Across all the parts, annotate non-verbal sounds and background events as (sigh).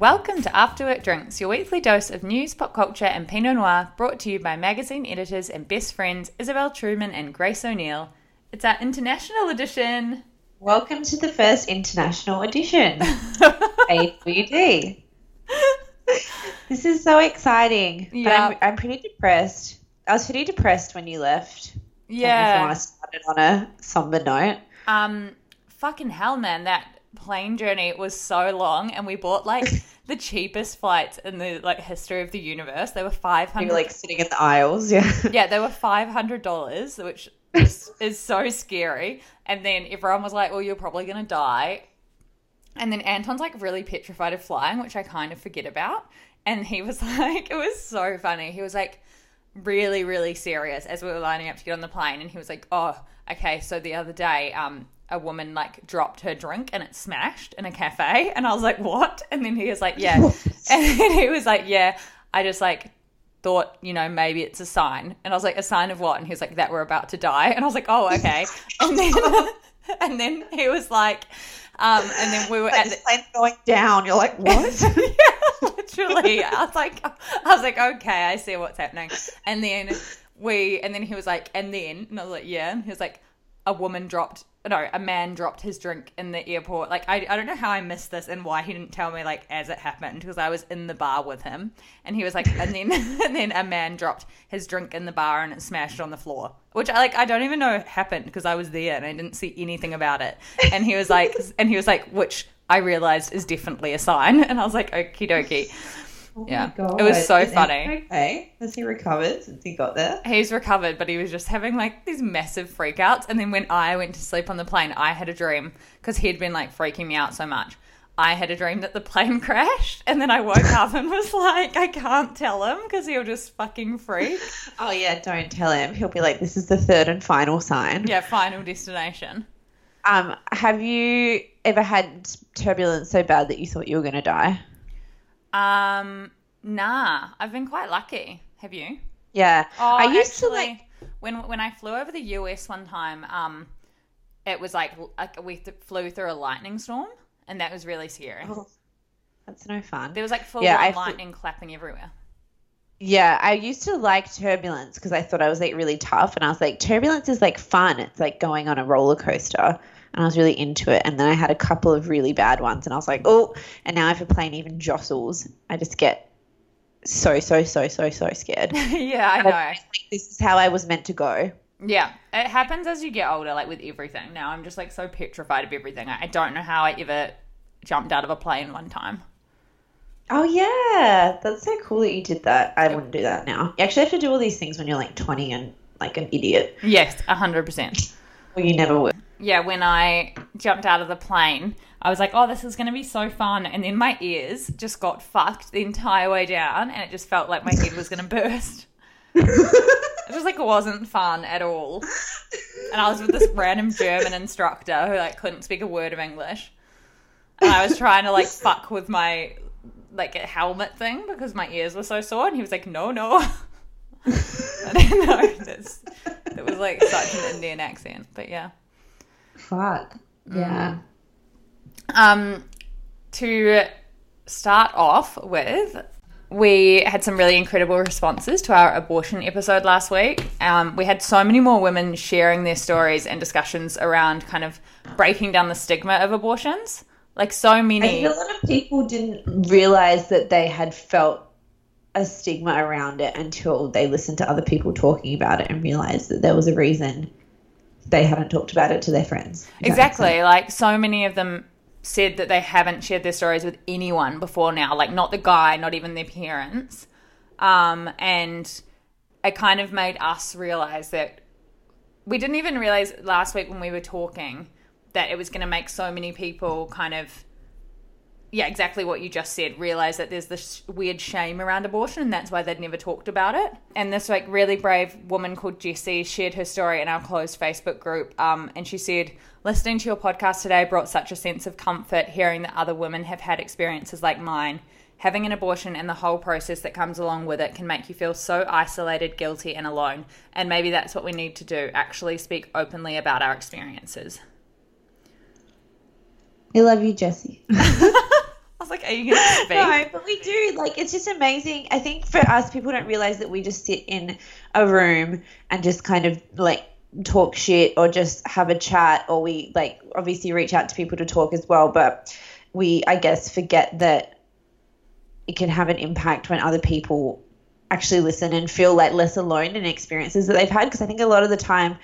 Welcome to After Work Drinks, your weekly dose of news, pop culture, and Pinot Noir, brought to you by magazine editors and best friends Isabel Truman and Grace O'Neill. It's our international edition. Welcome to the first international edition, (laughs) AWD. this is so exciting. Yeah. But I'm, I'm pretty depressed. I was pretty depressed when you left. Yeah. I want to start it on a somber note. Um, fucking hell, man, that plane journey was so long, and we bought like (laughs) the cheapest flights in the like history of the universe. They were five hundred like sitting in the aisles. Yeah. (laughs) yeah, they were five hundred dollars, which is, (laughs) is so scary. And then everyone was like, "Well, you're probably gonna die." And then Anton's like really petrified of flying, which I kind of forget about. And he was like, it was so funny. He was like really, really serious as we were lining up to get on the plane. And he was like, "Oh, okay." So the other day, um, a woman like dropped her drink and it smashed in a cafe, and I was like, "What?" And then he was like, "Yeah," and he was like, "Yeah." I just like thought, you know, maybe it's a sign. And I was like, a sign of what? And he was like, that we're about to die. And I was like, oh, okay. And then, and then he was like, um, and then we were Like at the, plane's going down. You're like, what? yeah, literally. I was like, I was like, okay, I see what's happening. And then we, and then he was like, and then, and I was like, yeah. And he was like, a woman dropped, no, a man dropped his drink in the airport. Like, I, I don't know how I missed this and why he didn't tell me like as it happened because I was in the bar with him. And he was like, and then, (laughs) and then a man dropped his drink in the bar and it smashed on the floor, which I like, I don't even know happened because I was there and I didn't see anything about it. And he was like, and he was like, which I realized is definitely a sign. (laughs) And I was like, okie dokie. Oh Yeah. It was so Is funny. Okay. Has he recovered since he got there? He's recovered, but he was just having like these massive freakouts. And then when I went to sleep on the plane, I had a dream because he'd been like freaking me out so much. I had a dream that the (laughs) plane crashed, and then I woke up and was like, I can't tell him because he'll just fucking freak. (laughs) Oh yeah, don't tell him. He'll be like, "This is the third and final sign." Yeah, final destination. Um, have you ever had turbulence so bad that you thought you were going to die? Um, nah, I've been quite lucky. Have you? Yeah, Oh, I used actually, to like. when when I flew over the US one time, um, it was like, like we th- flew through a lightning storm, and that was really scary. Oh, that's no fun. There was like full Yeah, I fl- lightning clapping everywhere. Yeah, I used to like turbulence because I thought I was like really tough, and I was like, turbulence is like fun. It's like going on a roller coaster, and I was really into it. And then I had a couple of really bad ones, and I was like, oh. And now if a plane even jostles, I just get so so so so so scared. (laughs) yeah, I know. I this is how I was meant to go. Yeah, it happens as you get older, like with everything. Now I'm just like so petrified of everything. I don't know how I ever jumped out of a plane one time. Oh yeah, that's so cool that you did that. I wouldn't do that now. You actually have to do all these things when you're like 20 and like an idiot, Yes, hundred percent. or you never would. Yeah, when I jumped out of the plane, I was like, "Oh, this is going to be so fun," and then my ears just got fucked the entire way down, and it just felt like my head was going to burst. (laughs) it just like wasn't fun at all. And I was with this random German instructor who like couldn't speak a word of English, and I was trying to like fuck with my like a helmet thing because my ears were so sore, and he was like, "No, no." (laughs) I didn't know that's, it was like such an Indian accent, but yeah. Fuck. Yeah. Um, to start off with, we had some really incredible responses to our abortion episode last week. Um, we had so many more women sharing their stories and discussions around kind of breaking down the stigma of abortions. Like so I many. think a lot of people didn't realize that they had felt a stigma around it until they listened to other people talking about it and realized that there was a reason they haven't talked about it to their friends. Does that make Exactly. Like so many of them said that they haven't shared their stories with anyone before now, like not the guy, not even their parents. Um, and it kind of made us realize that we didn't even realize last week when we were talking that it was going to make so many people kind of yeah, exactly what you just said. Realize that there's this weird shame around abortion, and that's why they'd never talked about it. And this like really brave woman called Jessie shared her story in our closed Facebook group, um, and she said, "Listening to your podcast today brought such a sense of comfort, hearing that other women have had experiences like mine." Having an abortion and the whole process that comes along with it can make you feel so isolated, guilty, and alone. And maybe that's what we need to do actually speak openly about our experiences. We love you, Jesse. (laughs) I was like, Are you going to speak? No, but we do. Like, it's just amazing. I think for us, people don't realize that we just sit in a room and just kind of like talk shit or just have a chat, or we like obviously reach out to people to talk as well. But we, I guess, forget that it can have an impact when other people actually listen and feel like less alone in experiences that they've had. Because I think a lot of the time,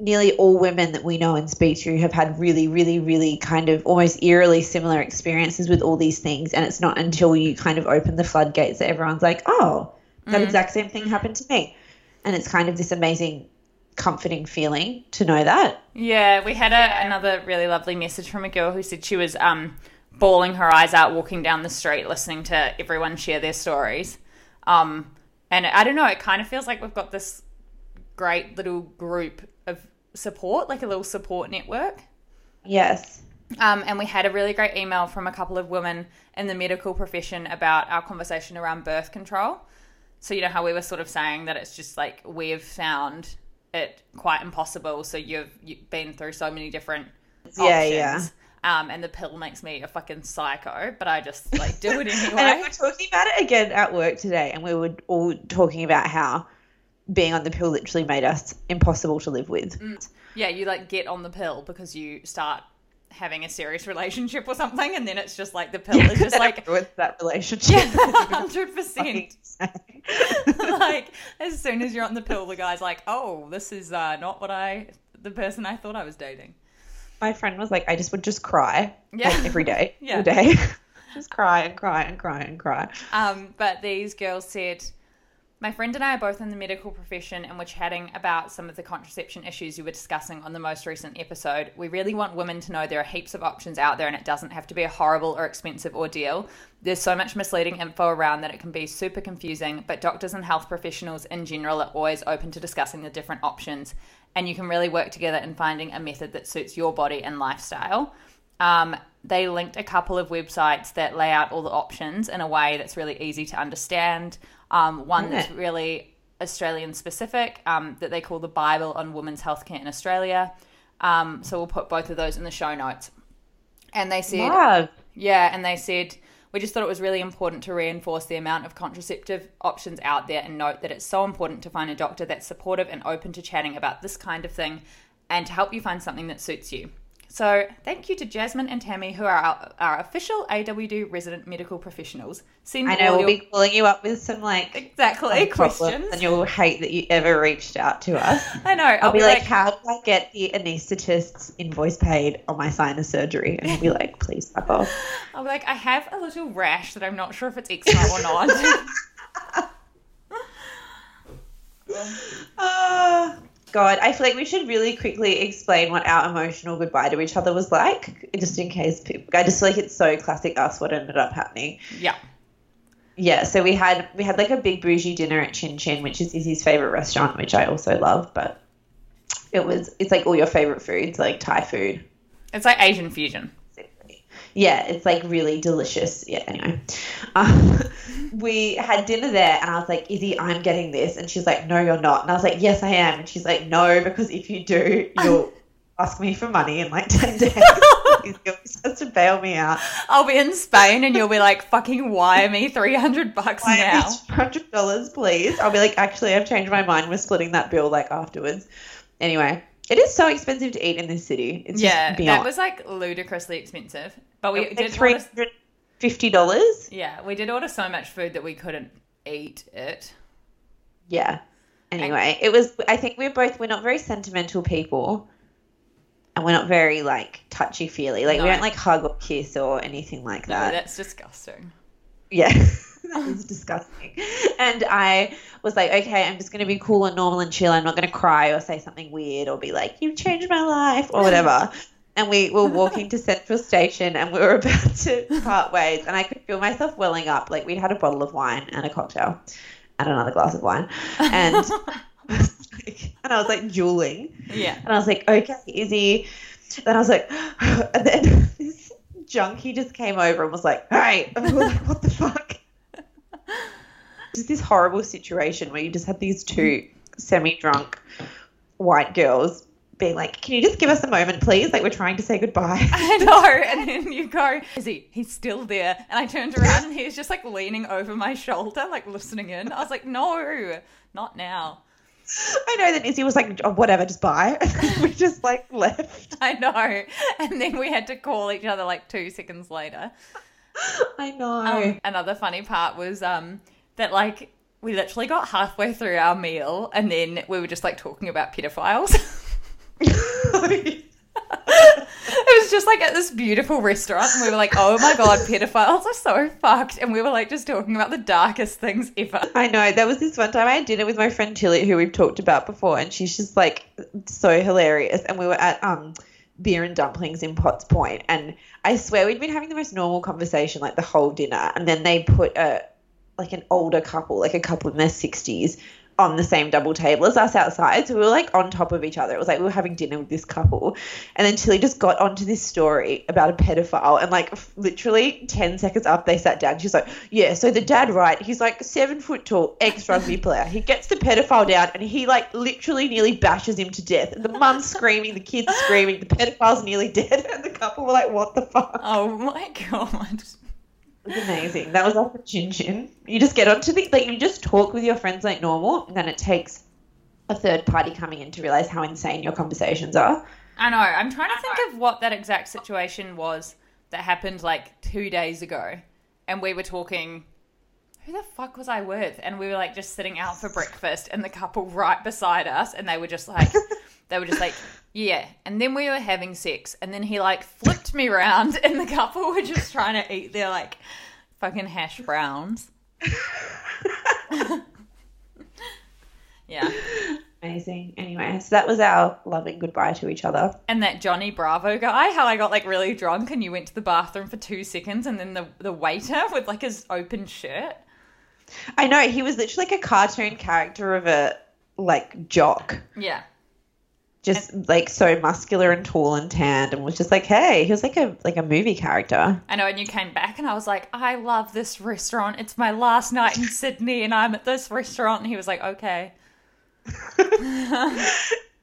nearly all women that we know and speak to have had really, really, really kind of almost eerily similar experiences with all these things. And it's not until you kind of open the floodgates that everyone's like, oh, that exact same thing happened to me. And it's kind of this amazing, comforting feeling to know that. Yeah, we had a, another really lovely message from a girl who said she was um, bawling her eyes out walking down the street listening to everyone share their stories. Um, and I don't know, it kind of feels like we've got this great little group support, like a little support network. Yes. Um, and we had a really great email from a couple of women in the medical profession about our conversation around birth control. So, you know, how we were sort of saying that it's just like we've found it quite impossible. So, you've, you've been through so many different Yeah, options. yeah. Um, and the pill makes me a fucking psycho, but I just like do it (laughs) anyway. And we were talking about it again at work today, and we were all talking about how being on the pill literally made us impossible to live with. yeah, you like get on the pill because you start having a serious (laughs) relationship or something, and then it's just like the pill is just (laughs) like with that relationship. (laughs) hundred percent. like as soon as you're on the pill, the guy's like, "Oh, this is uh, not what I, the person I thought I was dating." My friend was like, I just would just cry Yeah. like, every day, Yeah. all day, just cry and cry and cry and cry. Um, but these girls said, My friend and I are both in the medical profession and we're chatting about some of the contraception issues you were discussing on the most recent episode. We really want women to know there are heaps of options out there and it doesn't have to be a horrible or expensive ordeal. There's so much misleading info around that it can be super confusing, but doctors and health professionals in general are always open to discussing the different options. And you can really work together in finding a method that suits your body and lifestyle. Um, they linked a couple of websites that lay out all the options in a way that's really easy to understand. Um, one that's really Australian specific um, that they call the Bible on Women's Healthcare in Australia. Um, so we'll put both of those in the show notes. And they said, Love. yeah, and they said we just thought it was really important to reinforce the amount of contraceptive options out there and note that it's so important to find a doctor that's supportive and open to chatting about this kind of thing and to help you find something that suits you. So thank you to Jasmine and Tammy, who are our, our official AWD resident medical professionals. Send I know we'll your- be calling you up with some like exactly problems, questions. and you'll hate that you ever reached out to us. (laughs) I know. I'll, be, like, how do I get the anaesthetist's invoice paid on my sinus surgery? And he'll be like, please fuck off. (laughs) I'll be like, I have a little rash that I'm not sure if it's eczema or not. (laughs) Ah, God, I feel like we should really quickly explain what our emotional goodbye to each other was like, just in case people. I just feel like it's so classic us what ended up happening. yeah. Yeah, so we had we had like a big bougie dinner at Chin Chin, which is Izzy's favorite restaurant, which I also love. But it was it's like all your favorite foods, like Thai food. It's like Asian fusion. Yeah, it's like really delicious. Yeah, anyway. Um, (laughs) we had dinner there and I was like, Izzy, I'm getting this. And she's like, no, you're not. And I was like, yes, I am. And she's like, no, because if you do, you'll (laughs) ask me for money in like 10 days. (laughs) You're supposed to bail me out. I'll be in Spain and you'll be like, fucking wire me 300 bucks now. hundred dollars, please. I'll be like, actually, I've changed my mind. We're splitting that bill like afterwards. Anyway, it is so expensive to eat in this city. It's Yeah, that was like ludicrously expensive. But we did three hundred fifty dollars. yeah, we did order so much food that we couldn't eat it. Yeah. Anyway, it was. I think we're both. We're not very sentimental people, and we're not very like touchy feely. Like No. we don't like hug or kiss or anything like No, that. that's disgusting. Yeah. (laughs) that was disgusting. And I was like, okay, I'm just going to be cool and normal and chill. I'm not going to cry or say something weird or be like, you've changed my life or whatever. and we were walking to Central Station and we were (laughs) about to part ways. And I could feel myself welling up. Like we'd had a bottle of wine and a cocktail and another glass of wine. And, (laughs) I was like, and I was like drooling. Yeah. And I was like, okay, Izzy. Then I was like, (gasps) and then (laughs) this junkie just came over and was like, hey, and we were like, what the fuck? Just this horrible situation where you just had these two semi drunk white girls being like, can you just give us a moment, please? Like, we're trying to say goodbye. (laughs) I know. And then you go, is he? He's still there. And I turned around and he's just like leaning over my shoulder, like listening in. I was like, no, not now. I know that Izzy was like, oh, whatever, just bye. (laughs) we just like left. I know. And then we had to call each other like two seconds later. (laughs) I know. Um, another funny part was um, that like we literally got halfway through our meal and then we were just like talking about pedophiles. (laughs) it was just like at this beautiful restaurant and we were like, oh my god, pedophiles are so fucked. And we were like just talking about the darkest things ever. I know. There was this one time I had dinner with my friend Tilly, who we've talked about before, and she's just like so hilarious. And we were at um beer and dumplings in Potts Point, and I swear we'd been having the most normal conversation like the whole dinner, and then they put a like an older couple, like a couple in their sixties. On the same double table as us outside, so we were like on top of each other. It was like we were having dinner with this couple, and then Tilly just got onto this story about a pedophile, and like literally ten seconds after they sat down, she's like, "Yeah, so the dad, right? He's like seven foot tall, ex rugby (laughs) player. He gets the pedophile down, and he like literally nearly bashes him to death. And the mum's screaming, the kid's screaming, the pedophile's nearly (laughs) dead, and the couple were like, "What the fuck?" Oh my (laughs) god. It was amazing. That was like the chin chin. You just get onto the like you just talk with your friends like normal, and then it takes a third party coming in to realize how insane your conversations are. I know. I'm trying to think of what that exact situation was that happened like two days ago. And we were talking. Who the fuck was I with? And we were like just sitting out for breakfast, and the couple (laughs) right beside us, and they were just like, they were just like, yeah. And then we were having sex, and then he like flipped me around, and the couple were just trying to eat their like fucking hash browns. (laughs) yeah. Amazing. Anyway, so that was our loving goodbye to each other. And that Johnny Bravo guy, how I got like really drunk and you went to the bathroom for two seconds and then the, the waiter with like his open shirt. I know he was literally like a cartoon character of a like jock, Yeah. Just like so muscular and tall and tanned, and was just like, hey, he was like a like a movie character. I know, and you came back and I was like, I love this restaurant. It's my last night in Sydney and I'm at this restaurant. And he was like, okay. (laughs) Can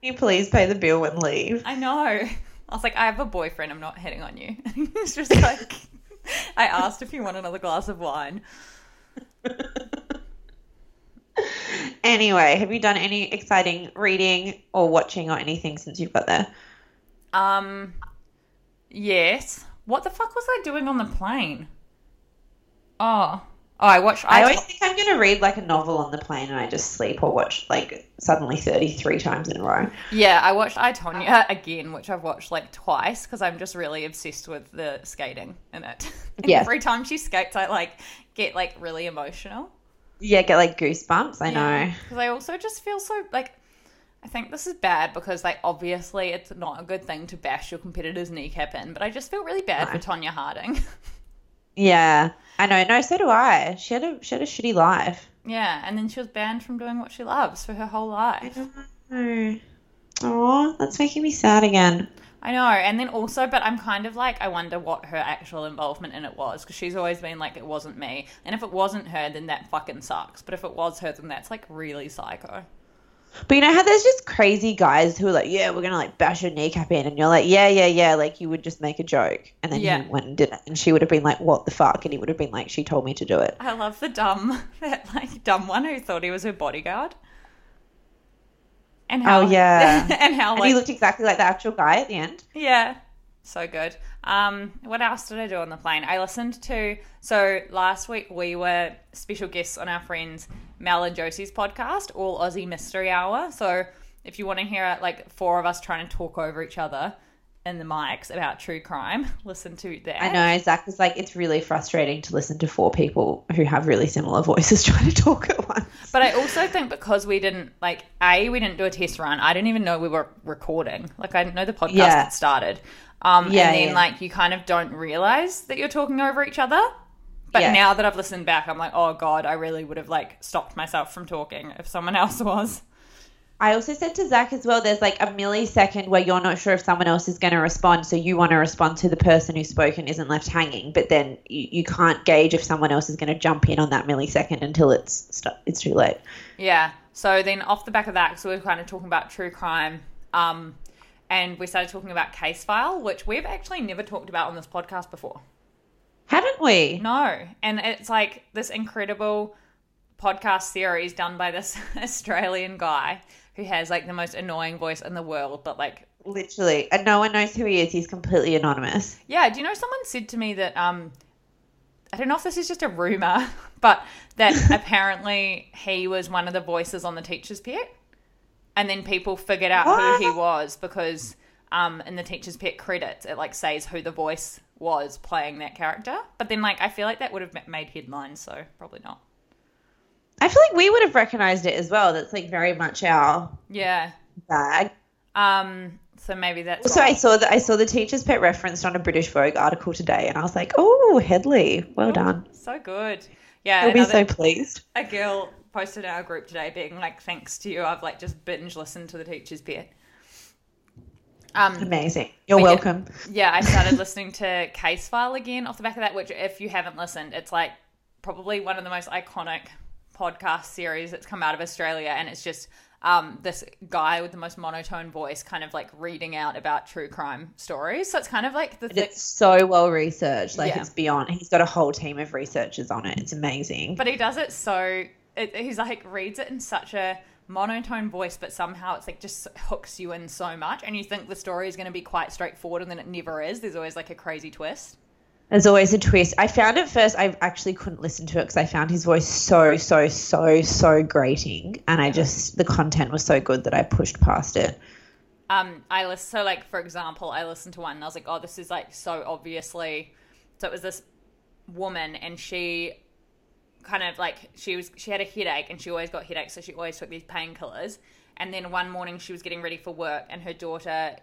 you please pay the bill and leave? I know. I was like, I have a boyfriend. I'm not hitting on you. (laughs) He's just like, (laughs) I asked if you want another glass of wine. Anyway, have you done any exciting reading or watching or anything since you've got there? Um, Yes. What the fuck was I doing on the plane? Oh. Oh, I watched. I I, always think I'm going to read like a novel on the plane and I just sleep or watch like suddenly 33 times in a row. yeah, I watched I Tonya (laughs) again, which I've watched like twice because I'm just really obsessed with the skating in it. (laughs) Yeah. Every time she skates, I like get like really emotional. Yeah, get like goosebumps. I know. Because I also just feel so like. I think this is bad because, like, obviously it's not a good thing to bash your competitor's kneecap in, but I just feel really bad for Tonya Harding. (laughs) Yeah, I know. No, so do I. She had a she had a shitty life. yeah, and then she was banned from doing what she loves for her whole life. Oh, Aw, that's making me sad again. I know, and then also, but I'm kind of like, I wonder what her actual involvement in it was because she's always been like, it wasn't me. And if it wasn't her, then that fucking sucks. But if it was her, then that's like really psycho. But you know how there's just crazy guys who are like, yeah, we're gonna like bash your kneecap in, and you're like, yeah, yeah, yeah, like you would just make a joke, and then Yeah. he went and did it, and she would have been like, what the fuck, and he would have been like, she told me to do it. I love the dumb, (laughs) that like dumb one who thought he was her bodyguard. And how, Oh, (laughs) yeah. and how And he looked exactly like the actual guy at the end. Yeah. So good. Um, what else did I do on the plane? I listened to so last week we were special guests on our friends Mel and Josie's podcast, All Aussie Mystery Hour. So if you want to hear like four of us trying to talk over each other in the mics about true crime, (laughs) listen to that. I know Zach was like, it's really frustrating to listen to four people who have really similar (laughs) voices (laughs) trying to talk at once. But I also think because we didn't like a we didn't do a test run. I didn't even know we were recording. Like I didn't know the podcast Yeah. had started. Um, Yeah, and then yeah. like you kind of don't realize that you're talking over each other. But Yeah. now that I've listened back, I'm like, oh god, I really would have like stopped myself from talking if someone else was. I also said to Zach as well, there's like a millisecond where you're not sure if someone else is going to respond. So you want to respond to the person who's spoken isn't left hanging, but then you, you can't gauge if someone else is going to jump in on that millisecond until it's st- it's too late. Yeah. So then off the back of that, so we we're kind of talking about true crime. Um, and we started talking about case file, which we've actually never talked about on this podcast before. Haven't we? No. And it's like this incredible podcast series done by this (laughs) Australian guy who has like the most annoying voice in the world, but like Literally. And no one knows who he is. He's completely anonymous. yeah, do you know someone said to me that um I don't know if this is just a rumor, (laughs) but that (laughs) apparently he was one of the voices on the teacher's pet. And then people figured out who he was because um in the teacher's pet credits it like says who the voice was playing that character. But then like I feel like that would have made headlines, so probably not. I feel like we would have recognized it as well. That's like very much our Yeah. bag. Um. So maybe that's Also, why. I saw that I saw the teacher's pet referenced on a British Vogue article today, and I was like, "Oh, Hedley, well done." so good. Yeah. He'll be so pleased. a girl posted in our group today being like, "Thanks to you, I've like just binge listened to the teacher's pet." Um. Amazing. You're But yeah. welcome. Yeah, I started (laughs) listening to Case File again off the back of that. Which, if you haven't listened, it's like probably one of the most iconic podcast series that's come out of Australia, and it's just um, this guy with the most monotone voice, kind of like reading out about true crime stories. So it's kind of like the it's so well researched. Like Yeah. it's beyond. He's got a whole team of researchers on it. It's amazing. But he does it so it, he's like reads it in such a monotone voice, but somehow it's like just hooks you in so much, and you think the story is going to be quite straightforward, and then it never is. There's always like a crazy twist. There's always a twist. I found at first I actually couldn't listen to it because I found his voice so so so so grating, and I just the content was so good that I pushed past it. Um, I listen so like for example, I listened to one and I was like, oh, this is like so obviously. So it was this woman, and she kind of like she was she had a headache, and she always got headaches, so she always took these painkillers. And then one morning she was getting ready for work, and her daughter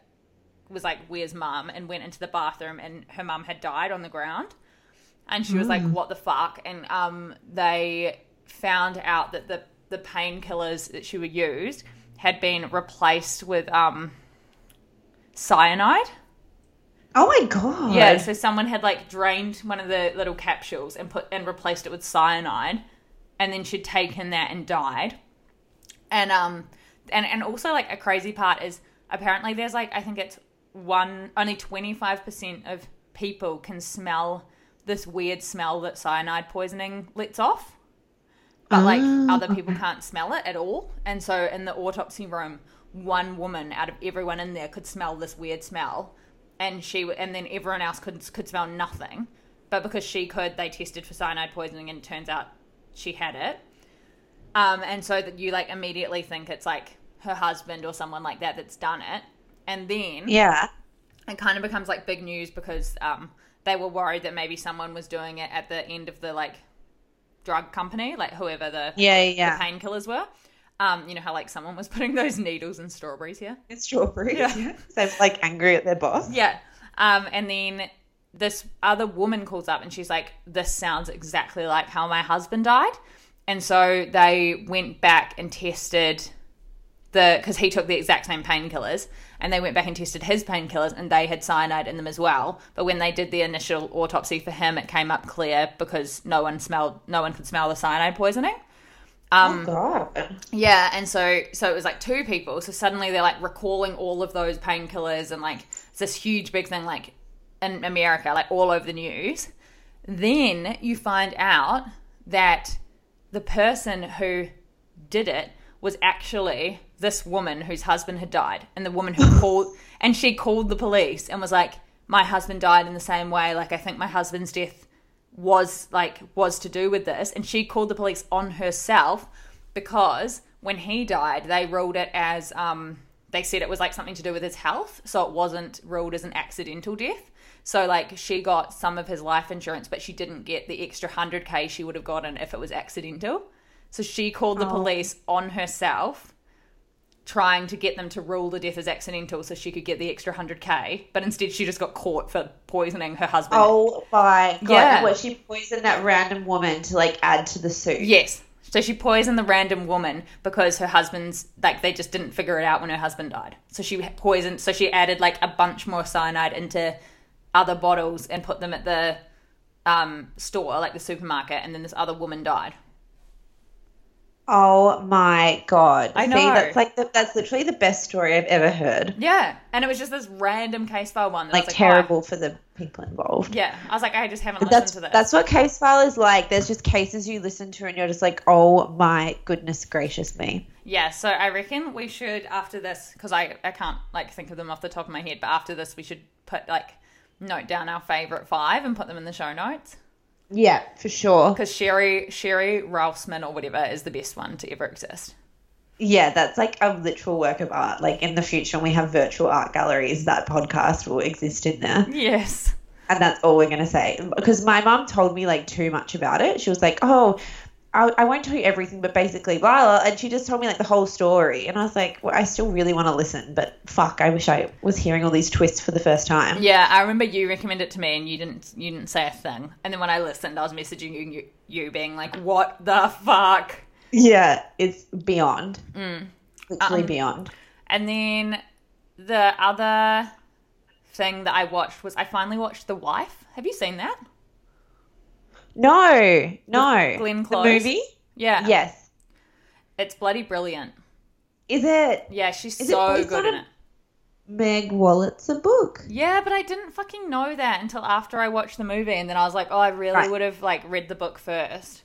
was like, "Where's mum?" and went into the bathroom, and her mum had died on the ground. And she was like, "What the fuck?" And um, they found out that the the painkillers that she would used had been replaced with um, cyanide. Oh my god! Yeah, so someone had like drained one of the little capsules and put and replaced it with cyanide, and then she'd taken that and died. And um, and and also like a crazy part is apparently there's like I think it's one only twenty five percent of people can smell this weird smell that cyanide poisoning lets off. But like other people can't smell it at all. And so in the autopsy room, one woman out of everyone in there could smell this weird smell. and she and then everyone else could could smell nothing, but because she could, they tested for cyanide poisoning, and it turns out she had it. Um, and so that you like immediately think it's like her husband or someone like that that's done it, and then Yeah. it kind of becomes like big news because um, they were worried that maybe someone was doing it at the end of the like drug company, like whoever the Yeah, yeah. the painkillers were. Um, you know how like someone was (laughs) putting those needles in strawberries here. It's strawberries. Yeah. Yeah. (laughs) They're like angry at their boss. Yeah. Um, and then this other woman calls up and she's like, "This sounds exactly like how my husband died." And so they went back and tested the because he took the exact same painkillers, and they went back and tested his painkillers, and they had cyanide in them as well. But when they did the initial autopsy for him, it came up clear because no one smelled, no one could smell the cyanide poisoning. Um, oh God. Yeah, and so so it was like two people. So suddenly they're like recalling all of those painkillers and like it's this huge big thing like in America, like all over the news. Then you find out that the person who did it was actually this woman whose husband had died and the woman who called (laughs) and she called the police and was like my husband died in the same way. Like I think my husband's death was like was to do with this. And she called the police on herself because when he died they ruled it as um they said it was like something to do with his health so it wasn't ruled as an accidental death. So like she got some of his life insurance but she didn't get the extra 100k she would have gotten if it was accidental. So she called the police on herself trying to get them to rule the death as accidental so she could get the extra 100k but instead she just got caught for poisoning her husband Oh my God. Yeah. What, she poisoned that random woman to like add to the soup. Yes. So she poisoned the random woman because her husband's like they just didn't figure it out when her husband died. So she poisoned. So she added like a bunch more cyanide into other bottles and put them at the um, store, like the supermarket, and then this other woman died. Oh my God. I See, know. that's like the, that's literally the best story I've ever heard. Yeah, and it was just this random case file one. That Like, was terrible oh, for the people involved. yeah, I was like, I just haven't But listened to this. that's what case file is like. There's just cases you listen to and you're just like, oh my goodness gracious me. Yeah, so I reckon we should after this because I I can't like think of them off the top of my head, but after this we should put like note down our favorite five and put them in the show notes Yeah, for sure. because Sherry Sherry Ralphsman or whatever is the best one to ever exist. Yeah, that's like a literal work of art. Like in the future, when we have virtual art galleries, that podcast will exist in there. Yes. And that's all we're going to say. Because my mom told me like too much about it. She was like, oh, I, I won't tell you everything, but basically, blah, blah. And she just told me like the whole story. And I was like, well, I still really want to listen, but fuck, I wish I was hearing all these twists for the first time. Yeah, I remember you recommended it to me and you didn't you didn't say a thing. And then when I listened, I was messaging you you, you being like, "What the fuck?" Yeah, it's beyond. Literally Um, beyond. And then the other thing that I watched was I finally watched The Wife. Have you seen that? No, no. Glenn the movie? Yeah. Yes. It's bloody brilliant. Is it Yeah, she's Is so good in a- it. Meg Wolitzer book? Yeah, but I didn't fucking know that until after I watched the movie, and then I was like, oh, I really Right. would have like read the book first.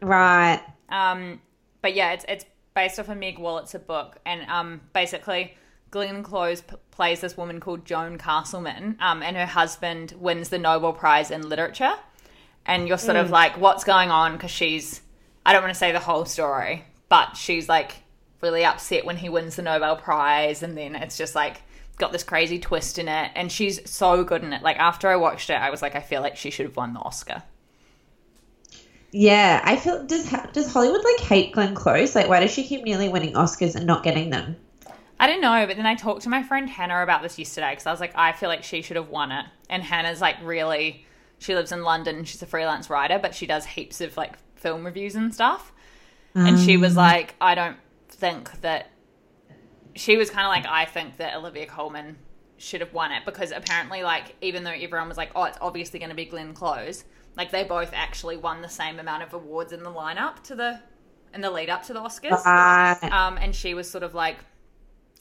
Right. Um, but yeah, it's it's based off a Meg Wolitzer book, and um, basically, Glenn Close p- plays this woman called Joan Castleman, um, and her husband wins the Nobel Prize in literature, and you're sort of mm. like, what's going on? Because she's, I don't want to say the whole story, but she's like really upset when he wins the Nobel Prize, and then it's just like got this crazy twist in it, and she's so good in it. Like after I watched it, I was like, I feel like she should have won the Oscar. Yeah, I feel does does Hollywood like hate Glenn Close? Like, why does she keep nearly winning Oscars and not getting them? I don't know, but then I talked to my friend Hannah about this yesterday because I was like, I feel like she should have won it. And Hannah's like, really, she lives in London and she's a freelance writer, but she does heaps of like film reviews and stuff. And she was like, I don't think that. She was kind of like, I think that Olivia Colman should have won it because apparently, like, even though everyone was like, oh, it's obviously going to be Glenn Close, like, they both actually won the same amount of awards in the lineup to the. in the lead up to the Oscars. Right. Um, and she was sort of like,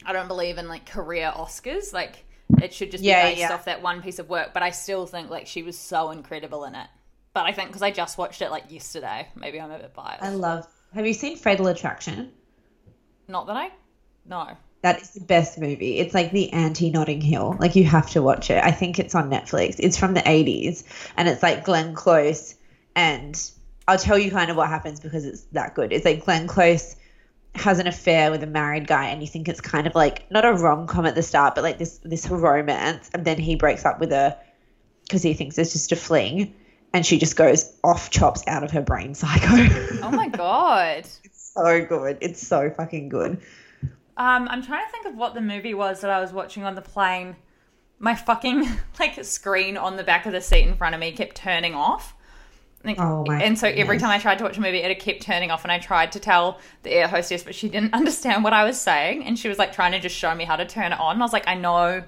I don't believe in like career Oscars. Like it should just Yeah, be based yeah. off that one piece of work. But I still think like she was so incredible in it. But I think because I just watched it like yesterday, maybe I'm a bit biased. I love. Have you seen Fatal Attraction? Not that I, no. That is the best movie. It's like the anti Notting Hill. Like you have to watch it. I think it's on Netflix. It's from the 80s and it's like Glenn Close and I'll tell you kind of what happens because it's that good. It's like Glenn Close has an affair with a married guy and you think it's kind of like not a rom-com at the start but like this this romance and then he breaks up with her because he thinks it's just a fling and she just goes off chops out of her brain (laughs) psycho. Oh my god. It's so good. It's so fucking good. Um, I'm trying to think of what the movie was that I was watching on the plane. My fucking (laughs) like screen on the back of the seat in front of me kept turning off. Like, Oh my and so every goodness. time I tried to watch a movie, it kept turning off, and I tried to tell the air hostess, but she didn't (laughs) understand what I was saying, and she was like trying to just show me how to turn it on. And I was like, I know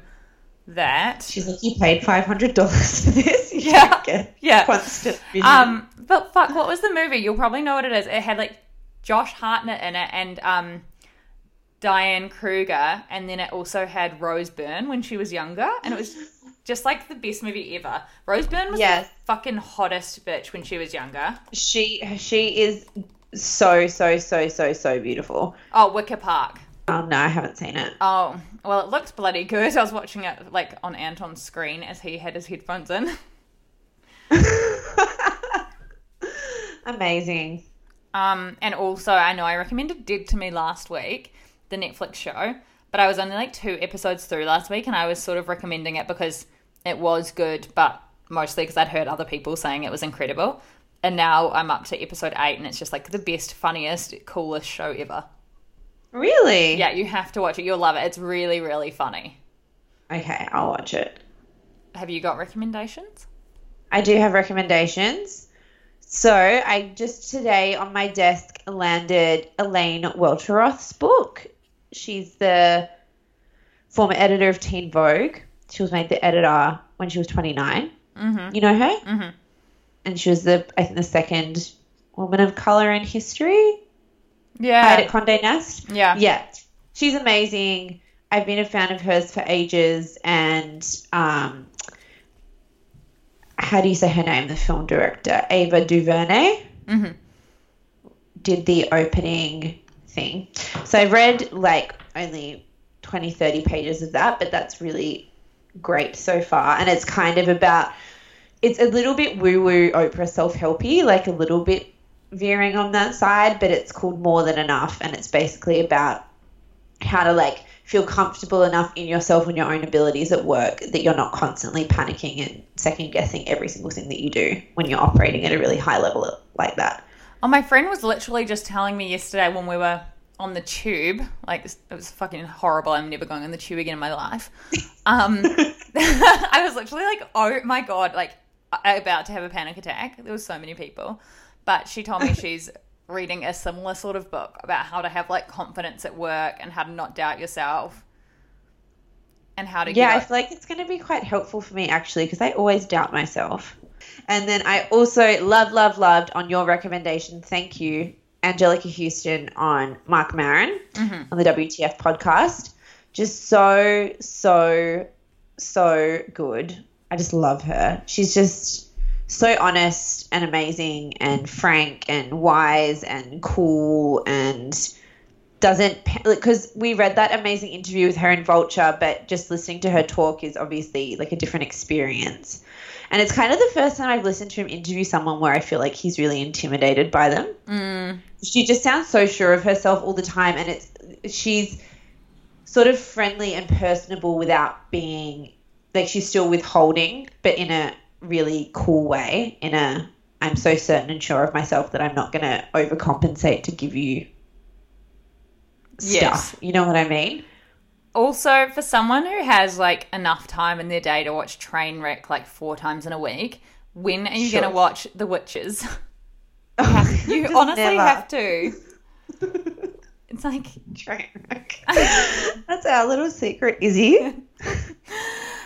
that. She's like, you paid five hundred dollars for this. (laughs) You Yeah. (laughs) Yeah. constant vision. Um, but fuck, what was the movie? You'll probably know what it is. It had like Josh Hartnett in it and um Diane Kruger, and then it also had Rose Byrne when she was younger, and it was just like the best movie ever. Rose Byrne was Yes. the fucking hottest bitch when she was younger. she she is so so so so so beautiful. Oh, Wicker Park. Oh no, I haven't seen it. Oh, well, it looked bloody good. (laughs) I was watching it like on Anton's screen as he had his headphones in. (laughs) (laughs) Amazing. Um, and also, I know I recommended Dead to Me last week, the Netflix show, but I was only like two episodes through last week, and I was sort of recommending it because it was good, but mostly because I'd heard other people saying it was incredible. And now I'm up to episode eight, and it's just like the best, funniest, coolest show ever. Really? Yeah, you have to watch it. You'll love it. It's really, really funny. Okay, I'll watch it. Have you got recommendations? I do have recommendations. So I just today on my desk landed Elaine Welteroth's book. She's the former editor of Teen Vogue. She was made the editor when she was 29. Mm-hmm. You know her? Mm-hmm. And she was the, I think, the second woman of color in history. Hired at Condé Nast. Yeah. Yeah. She's amazing. I've been a fan of hers for ages. And um, how do you say her name? The film director, Ava DuVernay, did the opening thing. So I've read like only 20, 30 pages of that, but that's really great so far. And it's kind of about, it's a little bit woo woo Oprah self helpy, like a little bit veering on that side, but it's called More Than Enough. And it's basically about how to like feel comfortable enough in yourself and your own abilities at work that you're not constantly panicking and second guessing every single thing that you do when you're operating at a really high level like that. Oh, my friend was literally just telling me yesterday when we were on the tube. Like it was fucking horrible. I'm never going on the tube again in my life. Um, (laughs) I was literally like, oh my god, like I- about to have a panic attack. There was so many people, but she told me (laughs) she's reading a similar sort of book about how to have like confidence at work and how to not doubt yourself and how to Yeah, I feel like it's going to be quite helpful for me actually because I always doubt myself. And then I also love, love, loved on your recommendation. Thank you, Anjelica Huston on Marc Maron mm-hmm. on the WTF podcast. Just so, so, so good. I just love her. She's just so honest and amazing and frank and wise and cool and doesn't because we read that amazing interview with her in Vulture, but just listening to her talk is obviously like a different experience. And it's kind of the first time I've listened to him interview someone where I feel like he's really intimidated by them. Mm. She just sounds so sure of herself all the time, and it's she's sort of friendly and personable without being like she's still withholding, but in a really cool way. In a I'm so certain and sure of myself that I'm not going to overcompensate to give you Yes. stuff. You know what I mean? Also, for someone who has like enough time in their day to watch Trainwreck like four times in a week, when are you Sure. going to watch The Witches? (laughs) (laughs) You honestly never. have to. (laughs) It's like, Train wreck. That's our little secret, Izzy.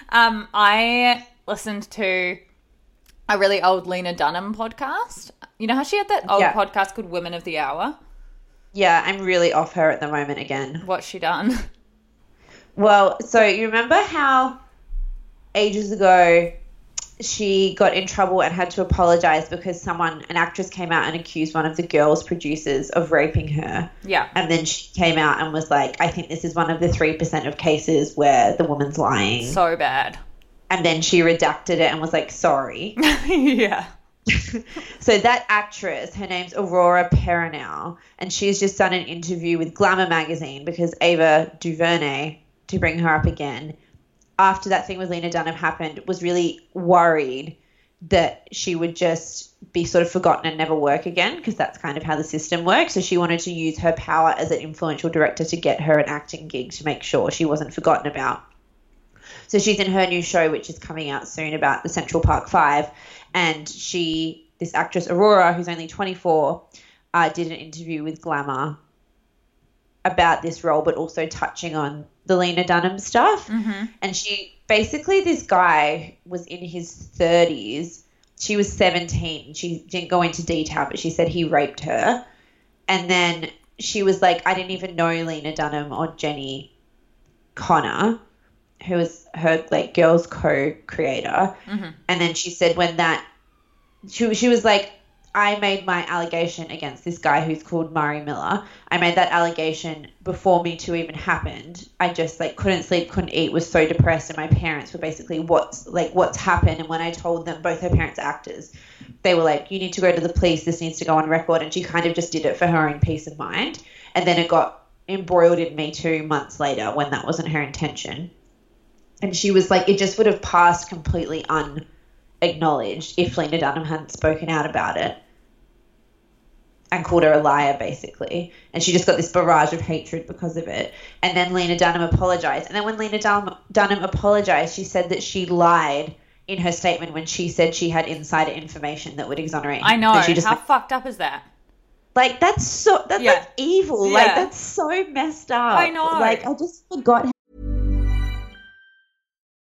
um, I listened to a really old Lena Dunham podcast. You know how she had that old Yeah. podcast called Women of the Hour? yeah, I'm really off her at the moment again. What's she done? Well, so you remember how ages ago she got in trouble and had to apologize because someone, an actress, came out and accused one of the girls' producers of raping her. Yeah. And then she came out and was like, I think this is one of the 3% of cases where the woman's lying. So bad. and then she redacted it and was like, sorry. (laughs) yeah. (laughs) so that actress, her name's Aurora Perrineau, and she's just done an interview with Glamour magazine because Ava DuVernay, to bring her up again, after that thing with Lena Dunham happened, was really worried that she would just be sort of forgotten and never work again because that's kind of how the system works. So she wanted to use her power as an influential director to get her an acting gig to make sure she wasn't forgotten about. So she's in her new show, which is coming out soon about the Central Park Five, and she, this actress Aurora, who's only 24, uh, did an interview with Glamour about this role, but also touching on the Lena Dunham stuff. Mm-hmm. And she basically, this guy was in his 30s. She was 17. She didn't go into detail, but she said he raped her. And then she was like, I didn't even know Lena Dunham or Jenni Konner, who was her like girls co-creator. Mm-hmm. And then she said when that she she was like, I made my allegation against this guy who's called Murray Miller. I made that allegation before Me Too even happened. I just like couldn't sleep, couldn't eat, was so depressed, and my parents were basically what's like what's happened. And when I told them, both her parents are actors, they were like, you need to go to the police. This needs to go on record. And she kind of just did it for her own peace of mind. And then it got embroiled in Me Too months later when that wasn't her intention. And she was like, it just would have passed completely unacknowledged if Lena Dunham hadn't spoken out about it and called her a liar, basically. And she just got this barrage of hatred because of it. And then Lena Dunham apologized. And then when Lena Dunham, Dunham apologized, she said that she lied in her statement when she said she had insider information that would exonerate. I know. She just How fucked up is that? like that's so that's Yeah. like evil. Like that's so messed up. I know. Like I just forgot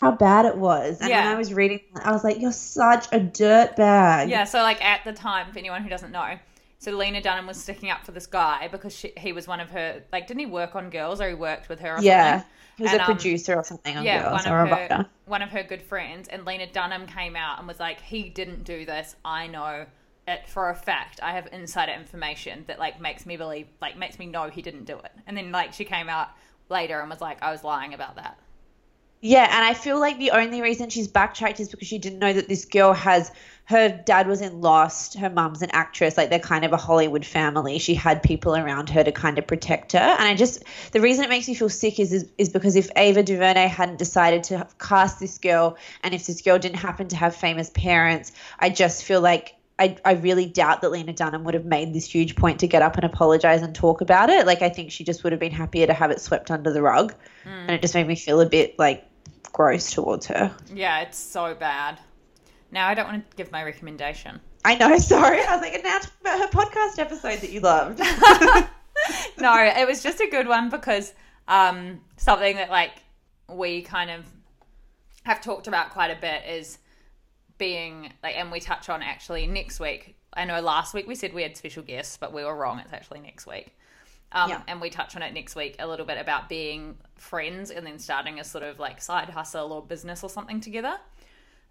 how bad it was. And Yeah. when I was reading that, I was like, You're such a dirt bag. Yeah, so like at the time, for anyone who doesn't know, so Lena Dunham was sticking up for this guy because she, he was one of her, like, didn't he work on Girls or he worked with her Yeah. something? He was And, a um, producer or something on yeah, Girls one or of a her writer. one of her good friends, and Lena Dunham came out and was like, "He didn't do this. I know it for a fact. I have insider information that like makes me believe, like makes me know he didn't do it." And then like she came out later and was like, "I was lying about that." Yeah, and I feel like the only reason she's backtracked is because she didn't know that this girl has her dad was in Lost, her mum's an actress, like they're kind of a Hollywood family. She had people around her to kind of protect her. And I just the reason it makes me feel sick is is, is because if Ava DuVernay hadn't decided to cast this girl and if this girl didn't happen to have famous parents, I just feel like I, I really doubt that Lena Dunham would have made this huge point to get up and apologize and talk about it. Like I think she just would have been happier to have it swept under the rug. Hmm. And it just made me feel a bit like gross towards her. Yeah, it's so bad. Now I don't want to give my recommendation. I know, (laughs) sorry. I was like, now about her podcast episode that you loved. (laughs) (laughs) no, it was just a good one because um, something that like we kind of have talked about quite a bit is being like, and we touch on actually next week. I know last week we said we had special guests, but we were wrong. It's actually next week. Um, Yeah. And we touch on it next week a little bit about being friends and then starting a sort of like side hustle or business or something together.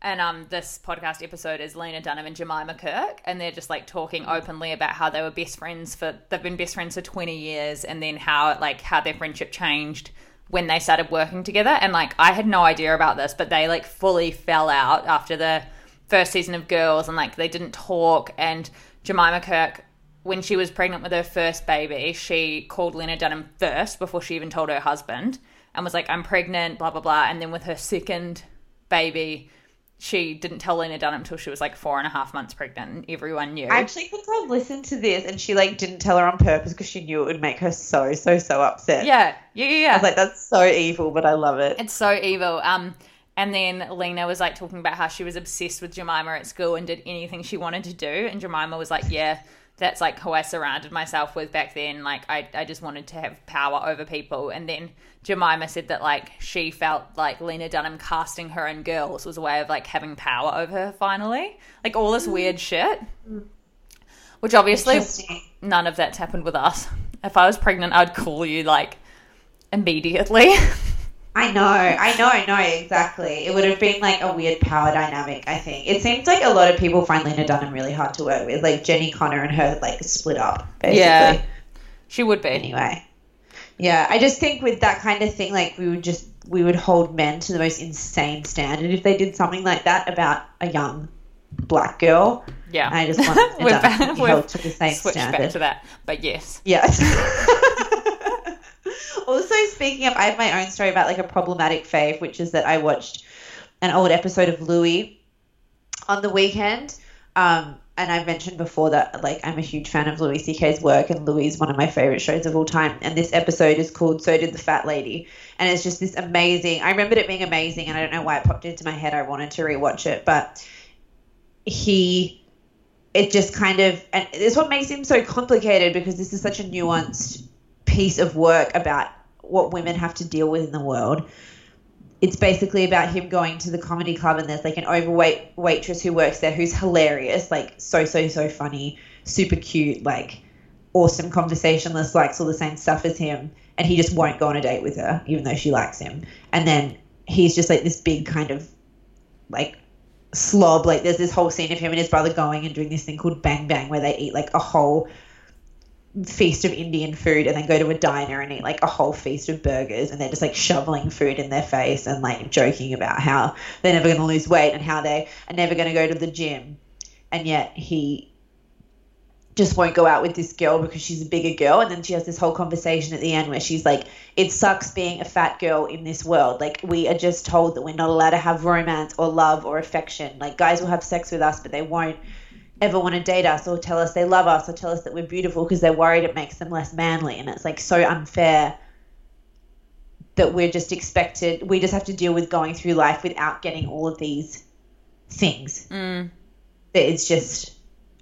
And um, this podcast episode is Lena Dunham and Jemima Kirk, and they're just like talking openly about how they were best friends for they've been best friends for twenty years, and then how like how their friendship changed when they started working together. And like, I had no idea about this, but they like fully fell out after the first season of Girls and like they didn't talk. And Jemima Kirk, when she was pregnant with her first baby, she called Lena Dunham first before she even told her husband and was like, I'm pregnant, blah, blah, blah. And then with her second baby, she didn't tell Lena Dunham until she was like four and a half months pregnant, and everyone knew. I actually think I've listened to this, and she like didn't tell her on purpose because she knew it would make her so so so upset. yeah, yeah, yeah. yeah. I was like, that's so evil, but I love it. It's so evil. Um, and then Lena was like talking about how she was obsessed with Jemima at school and did anything she wanted to do. And Jemima was like, "Yeah, that's like who I surrounded myself with back then. Like I, I just wanted to have power over people." And then Jemima said that like she felt like Lena Dunham casting her in Girls was a way of like having power over her finally. Like all this weird mm. shit. Mm. Which obviously none of that's happened with us. If I was pregnant, I'd call you like immediately. (laughs) I know, I know, I know exactly. It would have been like a weird power dynamic. I think it seems like a lot of people find Lena Dunham really hard to work with. Like Jenni Konner and her like split up. Basically. Yeah. she would be. Anyway, yeah, I just think with that kind of thing, like we would just we would hold men to the most insane standard if they did something like that about a young black girl. Yeah. I just want (laughs) We're Lena Dunham back- to be we've held to the same Switch standard. back to that. But yes. Yes. (laughs) also, speaking of, I have my own story about like a problematic fave, which is that I watched an old episode of Louie on the weekend. Um, and I've mentioned before that like I'm a huge fan of Louis C.K.'s work, and Louie is one of my favorite shows of all time. And this episode is called "So Did the Fat Lady," and it's just this amazing. I remembered it being amazing, and I don't know why it popped into my head. I wanted to rewatch it, but he it just kind of and it's what makes him so complicated because this is such a nuanced piece of work about what women have to deal with in the world it's basically about him going to the comedy club and there's like an overweight waitress who works there who's hilarious like so so so funny super cute like awesome conversationalist likes all the same stuff as him and he just won't go on a date with her even though she likes him and then he's just like this big kind of like slob. Like there's this whole scene of him and his brother going and doing this thing called Bang Bang where they eat like a whole feast of Indian food and then go to a diner and eat like a whole feast of burgers and they're just like shoveling food in their face and like joking about how they're never going to lose weight and how they are never going to go to the gym. And yet he just won't go out with this girl because she's a bigger girl. And then she has this whole conversation at the end where she's like, it sucks being a fat girl in this world. Like, we are just told that we're not allowed to have romance or love or affection. Like, guys will have sex with us, but they won't ever want to date us or tell us they love us or tell us that we're beautiful because they're worried it makes them less manly. And it's like so unfair that we're just expected, we just have to deal with going through life without getting all of these things. Mm. It's just.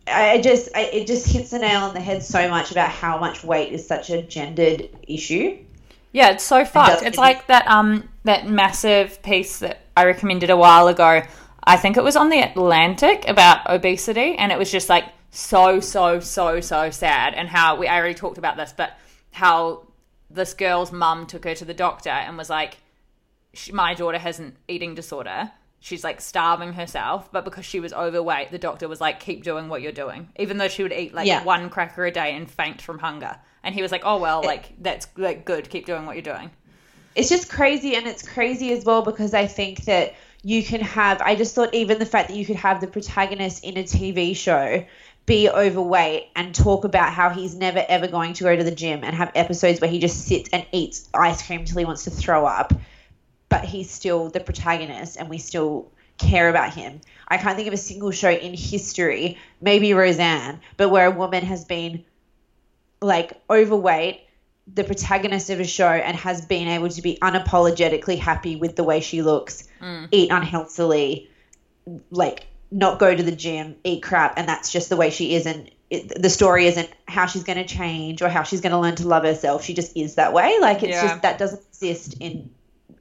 I just, I, it just hits the nail on the head so much about how much weight is such a gendered issue. Yeah, it's so fucked. It's like that um that massive piece that I recommended a while ago. I think it was on the Atlantic about obesity, and it was just like so so so so sad. And how we I already talked about this, but how this girl's mum took her to the doctor and was like, "My daughter has an eating disorder." She's like starving herself, but because she was overweight, the doctor was like, "Keep doing what you're doing," even though she would eat like Yeah. one cracker a day and faint from hunger. And he was like, "Oh well, like that's like good. Keep doing what you're doing." it's just crazy and it's crazy as well because I think that you can have I just thought even the fact that you could have the protagonist in a TV show be overweight and talk about how he's never ever going to go to the gym and have episodes where he just sits and eats ice cream till he wants to throw up but he's still the protagonist and we still care about him. I can't think of a single show in history, maybe Roseanne, but where a woman has been like overweight the protagonist of a show and has been able to be unapologetically happy with the way she looks, eat unhealthily, like not go to the gym, eat crap, and that's just the way she is. And it, the story isn't how she's going to change or how she's going to learn to love herself. She just is that way. Like it's Yeah. just that doesn't exist in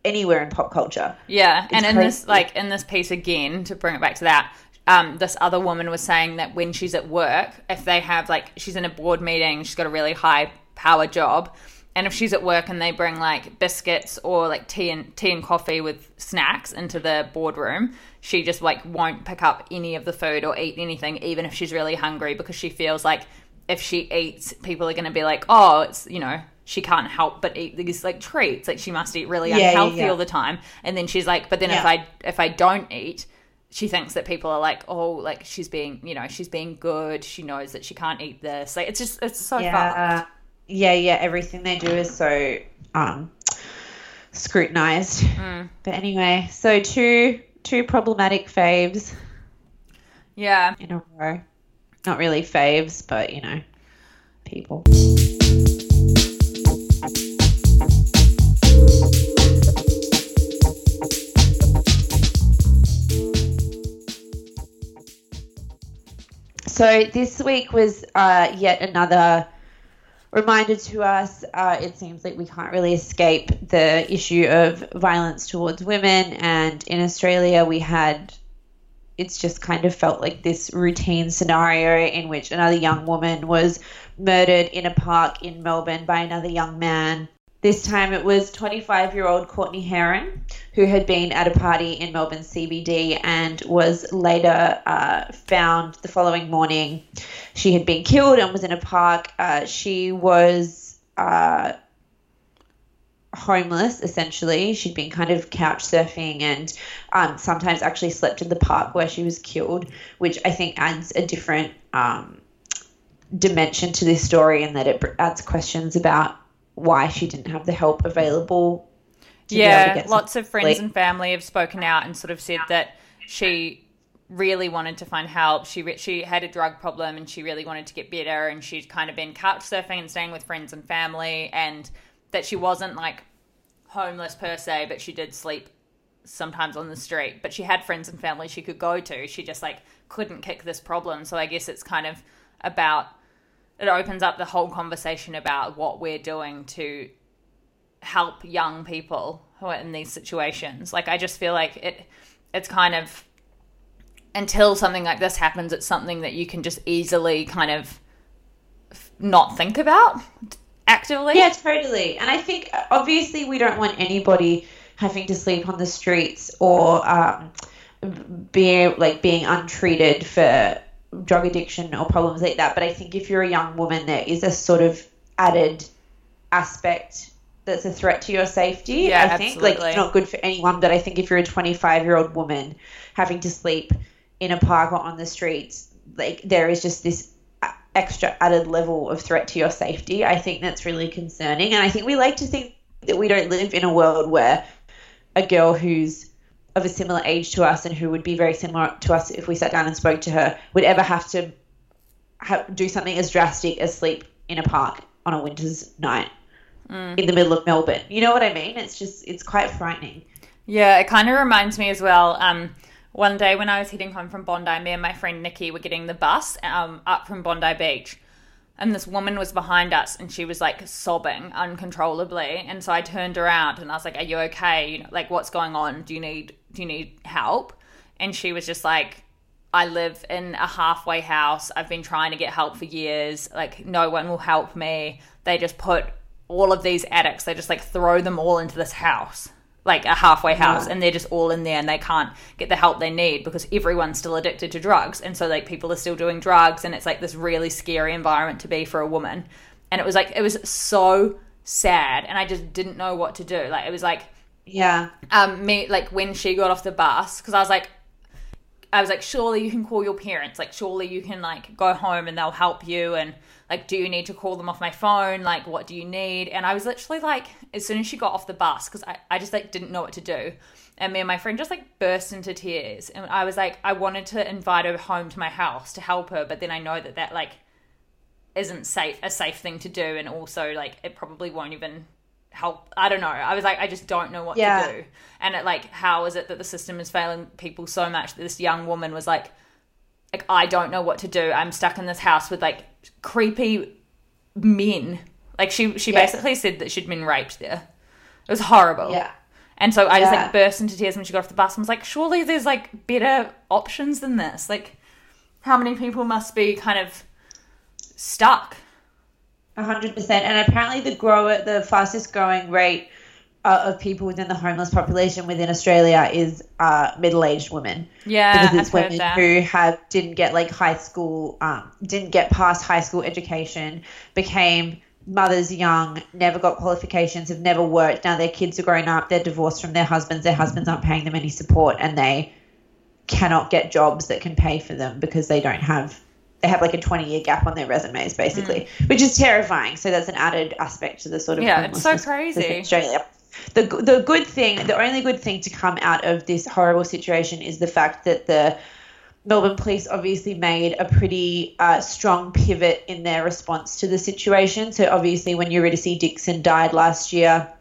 anywhere in pop culture. Yeah, and in this like in this piece again to bring it back to that, um, this other woman was saying that when she's at work, if they have like she's in a board meeting, she's got a really high power job, and if she's at work and they bring like biscuits or like tea and tea and coffee with snacks into the boardroom, she just like won't pick up any of the food or eat anything, even if she's really hungry, because she feels like if she eats, people are going to be like, oh, it's you know she can't help but eat these like treats. Like she must eat really Yeah, yeah, unhealthy yeah. all the time. And then she's like, but then if I if I don't eat, she thinks that people are like, oh, like she's being, you know, she's being good. She knows that she can't eat this. Like it's just it's so fucked. Yeah, yeah. Everything they do is so um scrutinized. Mm. But anyway, so two two problematic faves Yeah. in a row. Not really faves, but you know, people. So this week was uh, yet another reminder to us. Uh, it seems like we can't really escape the issue of violence towards women, and in Australia, we had. It's just kind of felt like this routine scenario in which another young woman was murdered in a park in Melbourne by another young man. This time it was 25 year old Courtney Heron, who had been at a party in Melbourne CBD and was later uh, found the following morning. She had been killed and was in a park. Uh, she was uh, homeless, essentially. She'd been kind of couch surfing and um, sometimes actually slept in the park where she was killed, which I think adds a different um, dimension to this story and that it adds questions about why she didn't have the help available. to be able to yeah, lots of friends sleep. and family have spoken out and sort of said that she really wanted to find help. She re- she had a drug problem and she really wanted to get better. And she'd kind of been couch surfing and staying with friends and family, and that she wasn't like homeless per se, but she did sleep sometimes on the street. But she had friends and family she could go to. She just like couldn't kick this problem. So I guess it's kind of about it opens up the whole conversation about what we're doing to help young people who are in these situations. Like I just feel like it it's kind of until something like this happens, it's something that you can just easily kind of not think about actively. Yeah, totally. And I think obviously we don't want anybody having to sleep on the streets or um, be like being untreated for drug addiction or problems like that. But I think if you're a young woman, there is a sort of added aspect that's a threat to your safety. Yeah, I think like it's not good for anyone, but I think if you're a 25 year old woman having to sleep in a park or on the streets, like there is just this extra added level of threat to your safety. I think that's really concerning, and I think we like to think that we don't live in a world where a girl who's of a similar age to us and who would be very similar to us if we sat down and spoke to her would ever have to ha- do something as drastic as sleep in a park on a winter's night in the middle of Melbourne. You know what I mean? It's just it's quite frightening. Yeah, it kind of reminds me as well. Um, one day when I was heading home from Bondi, me and my friend Nikki were getting the bus um, up from Bondi Beach, and this woman was behind us, and she was like sobbing uncontrollably. And so I turned around and I was like, "Are you okay? You know, like what's going on? Do you need do you need help?" And she was just like. I live in a halfway house. I've been trying to get help for years. Like, no one will help me. They just put all of these addicts, they just like throw them all into this house, like a halfway house, and they're just all in there and they can't get the help they need because everyone's still addicted to drugs. And so, like, people are still doing drugs, and it's like this really scary environment to be for a woman. And it was like, it was so sad, and I just didn't know what to do. Like, it was like, Yeah. um me like when she got off the bus because I was like I was like surely you can call your parents like surely you can like go home and they'll help you and like do you need to call them off my phone? Like what do you need? And I was literally like as soon as she got off the bus because I, I just like didn't know what to do. And me and my friend just like burst into tears. And I was like I wanted to invite her home to my house to help her but then I know that that like isn't safe a safe thing to do. And also like it probably won't even help. I don't know. I was like i just don't know what Yeah. to do. And it like how is it that the system is failing people so much that this young woman was like like i don't know what to do. I'm stuck in this house with like creepy men like she she Yeah. basically said that she'd been raped there it was horrible Yeah. and so I just like burst into tears when she got off the bus and was like, surely there's like better options than this. Like, how many people must be kind of stuck? A hundred percent. And apparently, the grower, the fastest growing rate uh, of people within the homeless population within Australia is uh, middle-aged women. Yeah, because it's I've women who have didn't get like high school, um, didn't get past high school education, became mothers young, never got qualifications, have never worked. Now their kids are grown up, they're divorced from their husbands, their husbands aren't paying them any support, and they cannot get jobs that can pay for them because they don't have they have like a 20 year gap on their resumes basically mm. which is terrifying so that's an added aspect to the sort of yeah it's so crazy australia the, the good thing the only good thing to come out of this horrible situation is the fact that the Melbourne Police obviously made a pretty uh, strong pivot in their response to the situation. So, obviously, when Eurydice Dixon died last year,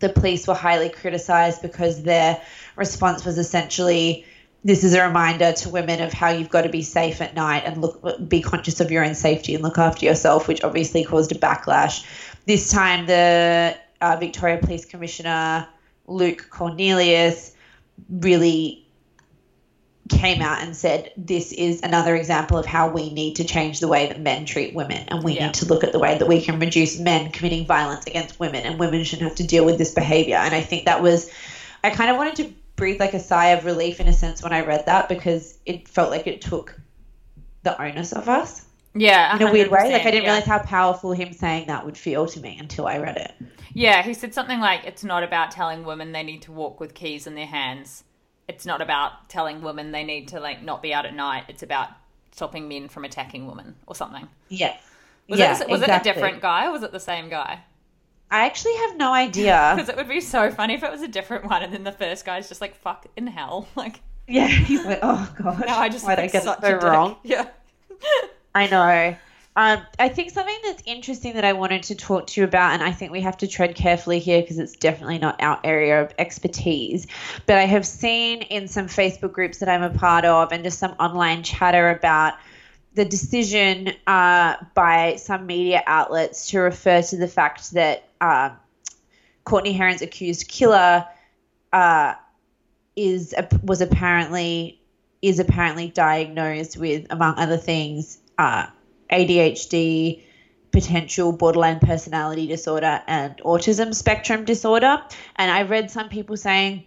the police were highly criticised because their response was essentially this is a reminder to women of how you've got to be safe at night and look be conscious of your own safety and look after yourself, which obviously caused a backlash. This time, the uh, Victoria Police Commissioner Luke Cornelius really came out and said this is another example of how we need to change the way that men treat women and we yeah. need to look at the way that we can reduce men committing violence against women and women shouldn't have to deal with this behavior and i think that was i kind of wanted to breathe like a sigh of relief in a sense when i read that because it felt like it took the onus of us yeah in a weird way like i didn't yeah. realize how powerful him saying that would feel to me until i read it yeah he said something like it's not about telling women they need to walk with keys in their hands it's not about telling women they need to like not be out at night. It's about stopping men from attacking women or something. Yeah. Was, yeah, it, was exactly. it a different guy or was it the same guy? I actually have no idea. (laughs) Because it would be so funny if it was a different one and then the first guy's just like, fuck in hell. (laughs) Like, yeah, he's like, oh, God. No, I just Why did I get it so wrong? (laughs) Yeah. I know. Um, I think something that's interesting that I wanted to talk to you about, and I think we have to tread carefully here because it's definitely not our area of expertise, but I have seen in some Facebook groups that I'm a part of and just some online chatter about the decision uh, by some media outlets to refer to the fact that uh, Courtney Heron's accused killer uh, is was apparently is apparently diagnosed with, among other things, uh, ADHD, potential borderline personality disorder, and autism spectrum disorder. And I read some people saying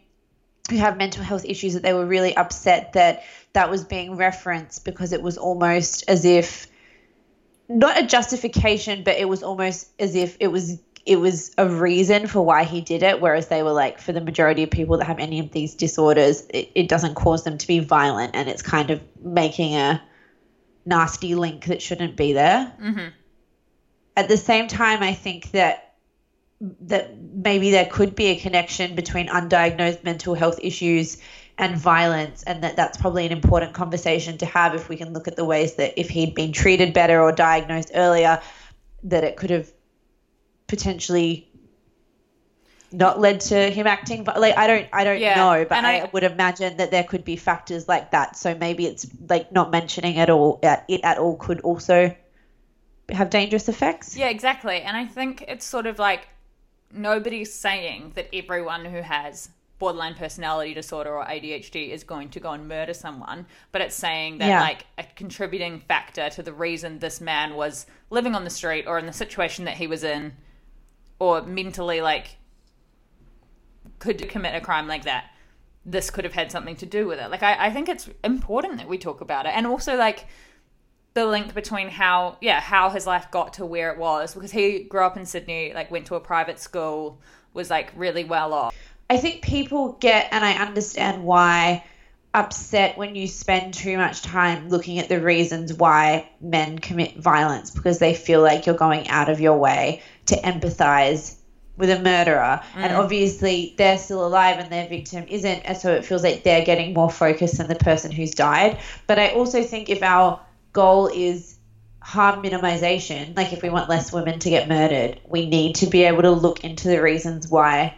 who have mental health issues that they were really upset that that was being referenced because it was almost as if not a justification, but it was almost as if it was it was a reason for why he did it. Whereas they were like, for the majority of people that have any of these disorders, it, it doesn't cause them to be violent, and it's kind of making a nasty link that shouldn't be there. Mm-hmm. At the same time, I think that that maybe there could be a connection between undiagnosed mental health issues and violence and that that's probably an important conversation to have if we can look at the ways that if he'd been treated better or diagnosed earlier that it could have potentially not led to him acting but like i don't i don't yeah. know but I, I, would imagine that there could be factors like that so maybe it's like not mentioning at all at, it at all could also have dangerous effects yeah exactly and i think it's sort of like nobody's saying that everyone who has borderline personality disorder or ADHD is going to go and murder someone, but it's saying that yeah. like a contributing factor to the reason this man was living on the street or in the situation that he was in or mentally like could commit a crime like that, this could have had something to do with it. Like, I, I think it's important that we talk about it. And also, like, the link between how, yeah, how his life got to where it was, because he grew up in Sydney, like, went to a private school, was, like, really well off. I think people get, and I understand why, upset when you spend too much time looking at the reasons why men commit violence because they feel like you're going out of your way to empathize with a murderer. Mm. and obviously they're still alive and their victim isn't and so it feels like they're getting more focus than the person who's died. But i also think if our goal is harm minimization like if we want less women to get murdered we need to be able to look into the reasons why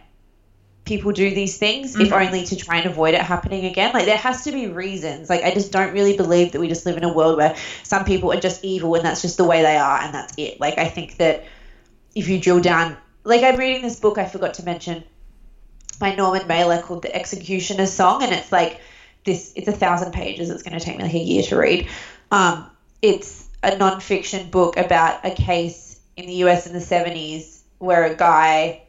people do these things mm-hmm. if only to try and avoid it happening again. Like there has to be reasons. Like i just don't really believe that we just live in a world where some people are just evil and that's just the way they are and that's it. Like i think that if you drill down like I'm reading this book I forgot to mention by Norman Mailer called The Executioner's Song, and it's like this. It's a thousand pages. It's going to take me like a year to read. Um, it's a nonfiction book about a case in the US in the 70s where a guy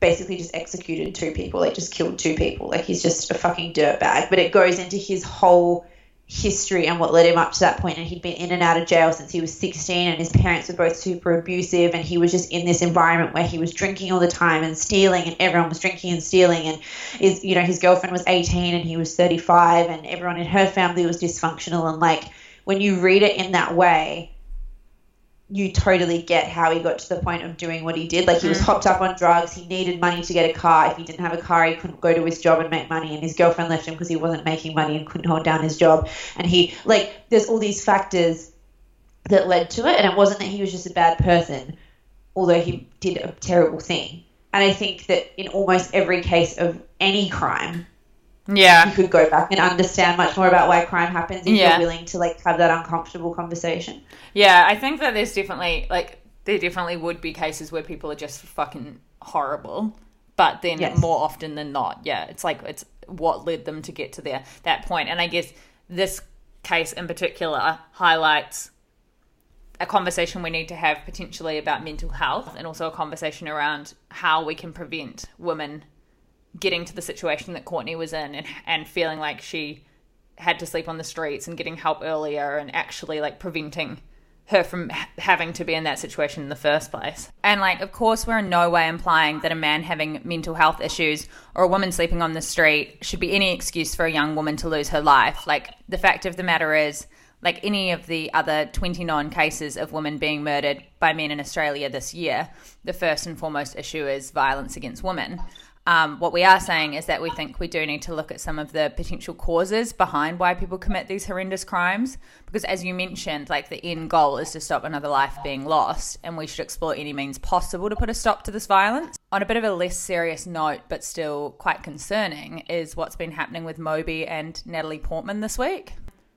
basically just executed two people. Like just killed two people. Like he's just a fucking dirtbag. But it goes into his whole history and what led him up to that point and he'd been in and out of jail since he was 16 and his parents were both super abusive and he was just in this environment where he was drinking all the time and stealing and everyone was drinking and stealing and his you know his girlfriend was 18 and he was 35 and everyone in her family was dysfunctional and like when you read it in that way you totally get how he got to the point of doing what he did. Like he was mm. hopped up on drugs. He needed money to get a car. If he didn't have a car, he couldn't go to his job and make money. And his girlfriend left him because he wasn't making money and couldn't hold down his job. And he like there's all these factors that led to it. And it wasn't that he was just a bad person, although he did a terrible thing. And I think that in almost every case of any crime, yeah you could go back and understand much more about why crime happens if yeah. you're willing to like have that uncomfortable conversation yeah i think that there's definitely like there definitely would be cases where people are just fucking horrible but then yes. more often than not yeah it's like it's what led them to get to their that point. point and i guess this case in particular highlights a conversation we need to have potentially about mental health and also a conversation around how we can prevent women getting to the situation that Courtney was in and and feeling like she had to sleep on the streets and getting help earlier and actually like preventing her from having to be in that situation in the first place. And like of course we're in no way implying that a man having mental health issues or a woman sleeping on the street should be any excuse for a young woman to lose her life. Like the fact of the matter is like any of the other 29 cases of women being murdered by men in Australia this year, the first and foremost issue is violence against women. Um, what we are saying is that we think we do need to look at some of the potential causes behind why people commit these horrendous crimes. Because, as you mentioned, like the end goal is to stop another life being lost, and we should explore any means possible to put a stop to this violence. On a bit of a less serious note, but still quite concerning, is what's been happening with Moby and Natalie Portman this week.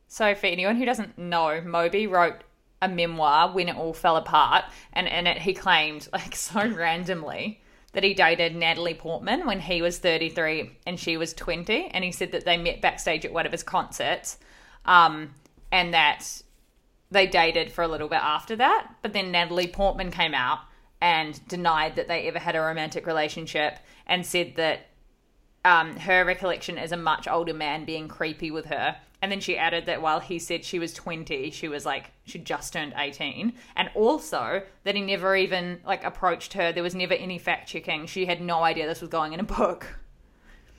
So, for anyone who doesn't know, Moby wrote a memoir when it all fell apart, and in it he claimed, like (laughs) so randomly, that he dated Natalie Portman when he was 33 and she was 20. And he said that they met backstage at one of his concerts um, and that they dated for a little bit after that. But then Natalie Portman came out and denied that they ever had a romantic relationship and said that um, her recollection is a much older man being creepy with her and then she added that while he said she was 20, she was like, she just turned 18. And also that he never even like approached her. There was never any fact checking. She had no idea this was going in a book.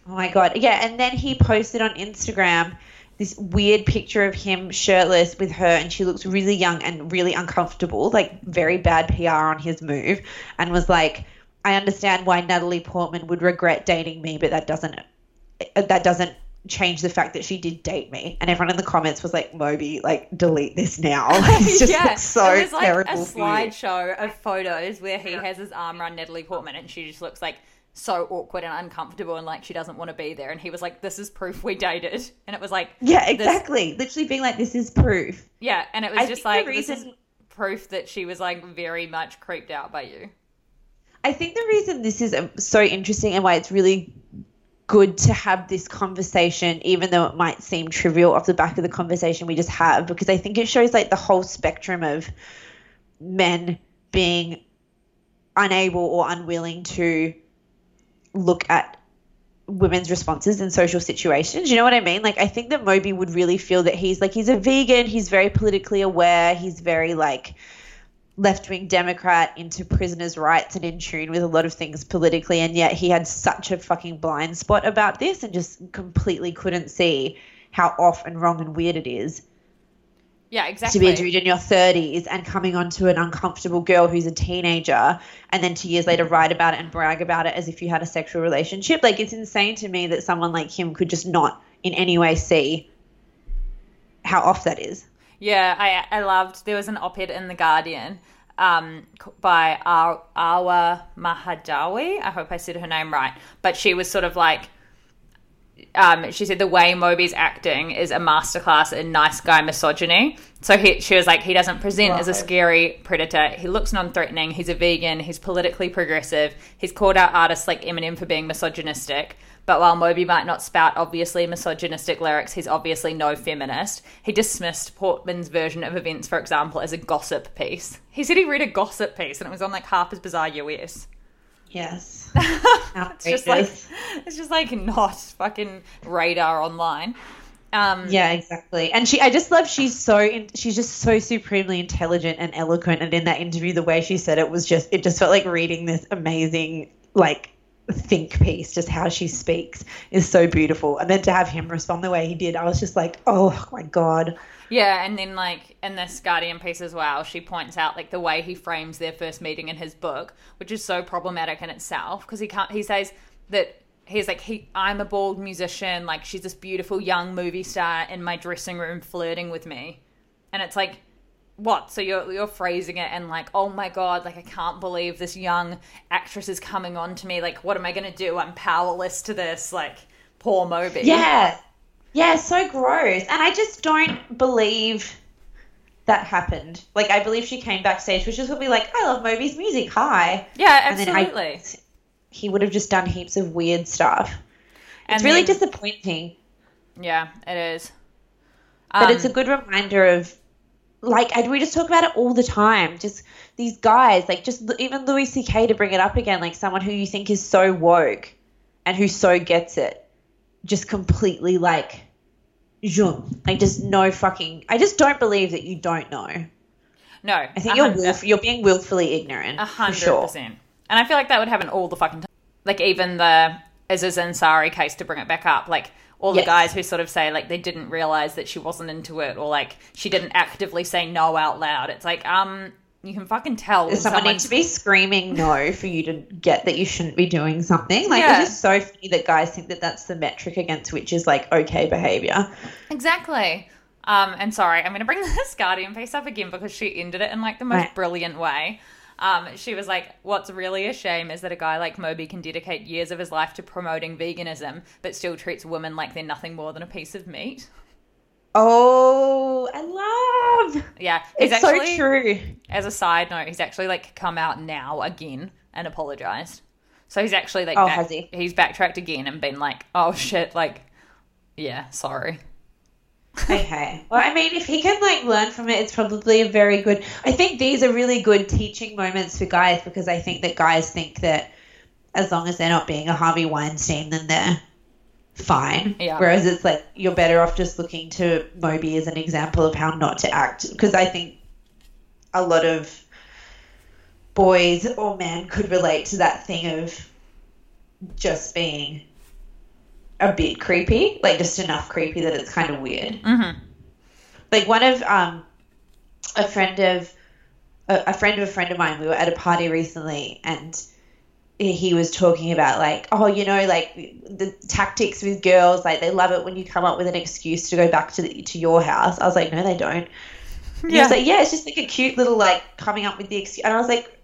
Oh my God. Yeah. And then he posted on Instagram this weird picture of him shirtless with her, and she looks really young and really uncomfortable, like very bad PR on his move, and was like, I understand why Natalie Portman would regret dating me, but that doesn't uh, that doesn't change the fact that she did date me. And everyone in the comments was like, Moby, like, delete this now. (laughs) (laughs) it's just yeah, so it was like terrible. A slideshow of photos where he has his arm around Natalie Portman and she just looks like so awkward and uncomfortable and like she doesn't want to be there. And he was like, This is proof we dated. And it was like Yeah, exactly. This... Literally being like, This is proof. Yeah, and it was I just like reason... this is proof that she was like very much creeped out by you. I think the reason this is um, so interesting and why it's really good to have this conversation, even though it might seem trivial off the back of the conversation we just have, because I think it shows like the whole spectrum of men being unable or unwilling to look at women's responses in social situations. You know what I mean? Like I think that Moby would really feel that he's like he's a vegan, he's very politically aware, he's very like left wing Democrat into prisoners' rights and in tune with a lot of things politically, and yet he had such a fucking blind spot about this and just completely couldn't see how off and wrong and weird it is. Yeah, exactly. To be a dude in your 30s and coming onto an uncomfortable girl who's a teenager and then two years later write about it and brag about it as if you had a sexual relationship. Like, it's insane to me that someone like him could just not in any way see how off that is. Yeah, I I loved. There was an op-ed in the Guardian um, by Arwa Mahdawi. I hope I said her name right, but she was sort of like. Um, she said the way Moby's acting is a masterclass in nice guy misogyny. So he, she was like, he doesn't present as a scary predator. He looks non-threatening. He's a vegan. He's politically progressive. He's called out artists like Eminem for being misogynistic. But while Moby might not spout obviously misogynistic lyrics, he's obviously no feminist. He dismissed Portman's version of events, for example, as a gossip piece. He said he read a gossip piece and it was on like Harper's Bazaar US. Yes. (laughs) it's just like it's just like not fucking radar online. Um, Yeah, exactly. And she, I just love she's so in, she's just so supremely intelligent and eloquent. And in that interview, the way she said it was just it just felt like reading this amazing like think piece. Just how she speaks is so beautiful. And then to have him respond the way he did, I was just like, oh my god. Yeah, and then like in this Guardian piece as well, she points out like the way he frames their first meeting in his book, which is so problematic in itself because he can't. He says that he's like he I'm a bald musician, like she's this beautiful young movie star in my dressing room flirting with me, and it's like. What? So you're you're phrasing it and like, oh my god, like I can't believe this young actress is coming on to me. Like, what am I gonna do? I'm powerless to this. Like, poor Moby. Yeah, yeah, so gross. And I just don't believe that happened. Like, I believe she came backstage, which is probably like, I love Moby's music. Hi. Yeah, And then I- absolutely. He would have just done heaps of weird stuff. And It's really then- disappointing. Yeah, it is. But Um, it's a good reminder of, like, I, we just talk about it all the time. Just these guys, like, just even Louis C.K. to bring it up again, like someone who you think is so woke and who so gets it, just completely like, zoom. Like, just no fucking. I just don't believe that you don't know. no. I think you're willf- you're being willfully ignorant. A for hundred sure. percent. And I feel like that would happen all the fucking time. Like even the Aziz Ansari case to bring it back up, like all the guys who sort of say like they didn't realize that she wasn't into it, or like she didn't actively say no out loud. It's like um, you can fucking tell. someone need someone's- to be screaming no for you to get that you shouldn't be doing something? Like Yeah. it's just so funny that guys think that that's the metric against which is like okay behavior. Exactly. Um, and sorry, I'm going to bring (laughs) this Guardian piece up again because she ended it in like the most Right. brilliant way. Um, she was like, "What's really a shame is that a guy like Moby can dedicate years of his life to promoting veganism, but still treats women like they're nothing more than a piece of meat." Oh, I love. Yeah, he's It's actually, so true. As a side note, he's actually like come out now again and apologized. So he's actually like, Oh, back- has he? He's backtracked again and been like, "Oh shit!" Like, yeah, sorry. Okay. Well, I mean, if he can like learn from it, it's probably a very good. I think these are really good teaching moments for guys because I think that guys think that as long as they're not being a Harvey Weinstein, then they're fine. Yeah. Whereas it's like you're better off just looking to Moby as an example of how not to act because I think a lot of boys or men could relate to that thing of just being a bit creepy, like just enough creepy that it's kind of weird. Mm-hmm. Like one of um, a friend of a, a friend of a friend of mine. We were at a party recently, and he was talking about like, oh, you know, like the tactics with girls, like they love it when you come up with an excuse to go back to the, to your house. I was like, no, they don't. And He was like, yeah, it's just like a cute little like coming up with the excuse. And I was like,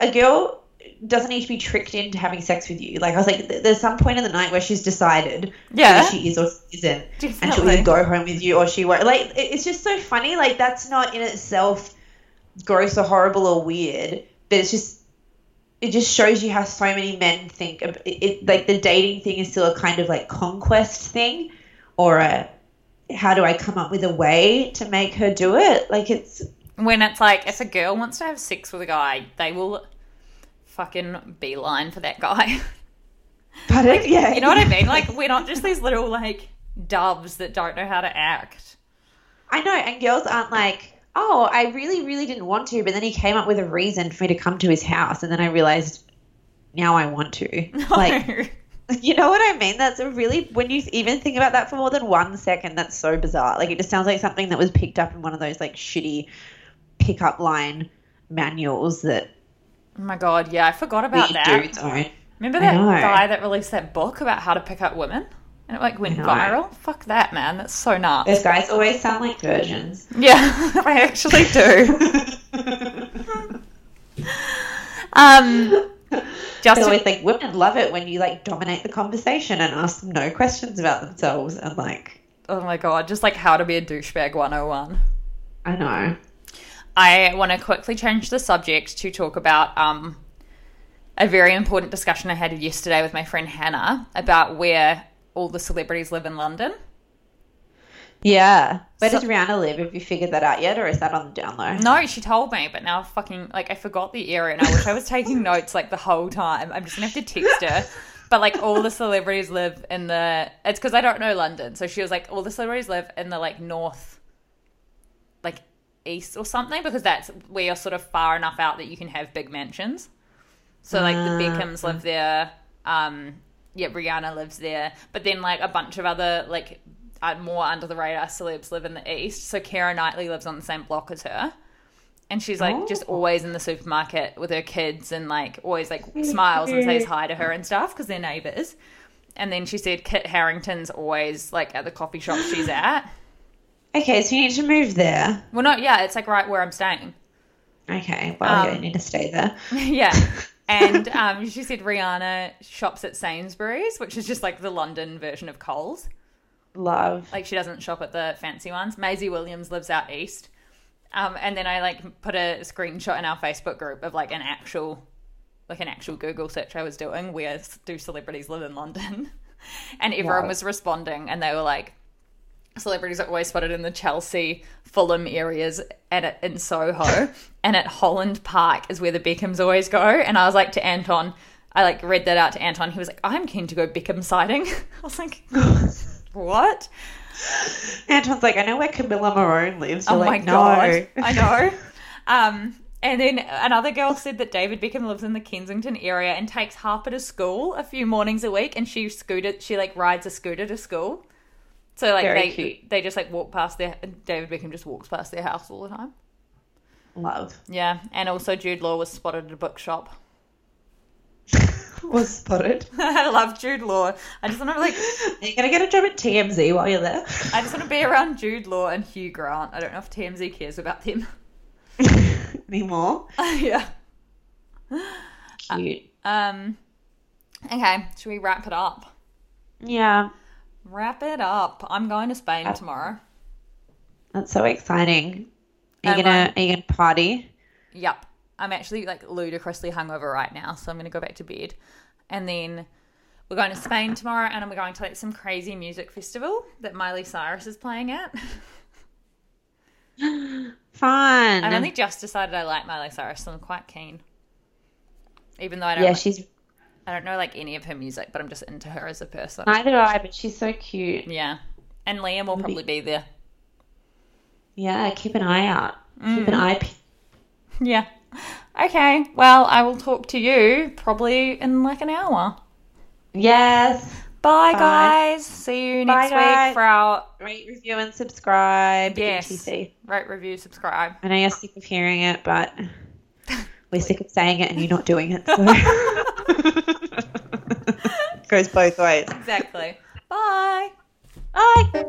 a girl doesn't need to be tricked into having sex with you. Like I was like, th- there's some point in the night where she's decided Yeah. whether she is or isn't, and she'll either go home with you or she won't. Like it- it's just so funny. Like that's not in itself gross or horrible or weird, but it's just it just shows you how so many men think it, it like the dating thing is still a kind of like conquest thing or a how do I come up with a way to make her do it? Like it's when it's like if a girl wants to have sex with a guy, they will fucking beeline for that guy. (laughs) but it, yeah, you know what I mean? Like we're not just these little like doves that don't know how to act. I know, and girls aren't like, oh, I really, really didn't want to, but then he came up with a reason for me to come to his house, and then I realized now I want to. (laughs) Like, (laughs) you know what I mean? That's a really when you even think about that for more than one second, that's so bizarre. Like, it just sounds like something that was picked up in one of those like shitty pickup line manuals that oh my god, yeah, I forgot about that. dudes. Remember that guy that released that book about how to pick up women? And it like went viral? Fuck that, man. That's so nuts. Those guys always sound like virgins. Yeah, (laughs) I actually do. (laughs) um, just always like women love it when you like dominate the conversation and ask them no questions about themselves and like oh my god, just like how to be a douchebag 101. I know. I want to quickly change the subject to talk about um, a very important discussion I had yesterday with my friend Hannah about where all the celebrities live in London. Yeah. Where So- does Rihanna live? Have you figured that out yet, or is that on the down low? No, she told me, but now I fucking like I forgot the area, and I wish I was taking (laughs) notes like the whole time. I'm just gonna have to text her but like all the celebrities live in the. It's because I don't know London, so she was like, all the celebrities live in the like north, east or something, because that's where you're sort of far enough out that you can have big mansions. So like the Beckhams live there. Um, yeah, Rihanna lives there, but then like a bunch of other like uh, more under the radar celebs live in the east. So Keira Knightley lives on the same block as her. And she's like just always in the supermarket with her kids and like always like smiles and says hi to her and stuff because they're neighbors. And then she said Kit Harington's always like at the coffee shop she's at. Okay, so you need to move there. Well, not yeah, it's like right where I'm staying. Okay, well, Um, you need to stay there. (laughs) yeah. And um, she said Rihanna shops at Sainsbury's, which is just like the London version of Coles. Love. Like she doesn't shop at the fancy ones. Maisie Williams lives out east. Um, and then I like put a screenshot in our Facebook group of like an actual, like an actual Google search I was doing. Where do celebrities live in London? (laughs) And everyone Wow. was responding, and they were like, celebrities are always spotted in the Chelsea, Fulham areas, and at, in Soho, and at Holland Park is where the Beckhams always go. And I was like to Anton, I like read that out to Anton. He was like, I'm keen to go Beckham sighting. (laughs) I was like, what? Anton's like, I know where Camilla Marone lives. Oh You're my like, god, no. (laughs) I know. Um, and then another girl said that David Beckham lives in the Kensington area and takes Harper to school a few mornings a week, and she scooted, she like rides a scooter to school. So like Very they cute. they just like walk past their David Beckham just walks past their house all the time. Love. Yeah, and also Jude Law was spotted at a bookshop. (laughs) Was spotted. (laughs) I love Jude Law. I just want to like, Are you going to get a job at TMZ while you're there? I just want to be around Jude Law and Hugh Grant. I don't know if TMZ cares about them. (laughs) Anymore? yeah. Cute. Um. Okay, should we wrap it up? Yeah, Wrap it up. I'm going to Spain Uh, tomorrow. that's so exciting. Are And you gonna Are you gonna party? Yep. I'm actually like ludicrously hungover right now, so I'm going to go back to bed. And then we're going to Spain tomorrow and we're going to like some crazy music festival that Miley Cyrus is playing at. (gasps) Fun. I've only just decided I like Miley Cyrus, so I'm quite keen. Even though I don't yeah, like- she's I don't know like any of her music, but I'm just into her as a person. neither do I, but she's so cute. Yeah. And Liam will probably be there. Yeah, keep an eye out. Keep Mm. an eye. pe- Yeah. Okay. Well, I will talk to you probably in like an hour. Yes. Bye, Bye. guys. See you Bye, next week guys. for our Rate, review, and subscribe. yes. ETC. Rate, review, subscribe. I know you're sick of hearing it, but (laughs) we're sick of saying it and you're not doing it. So. (laughs) Goes both ways. Exactly. Bye. Bye.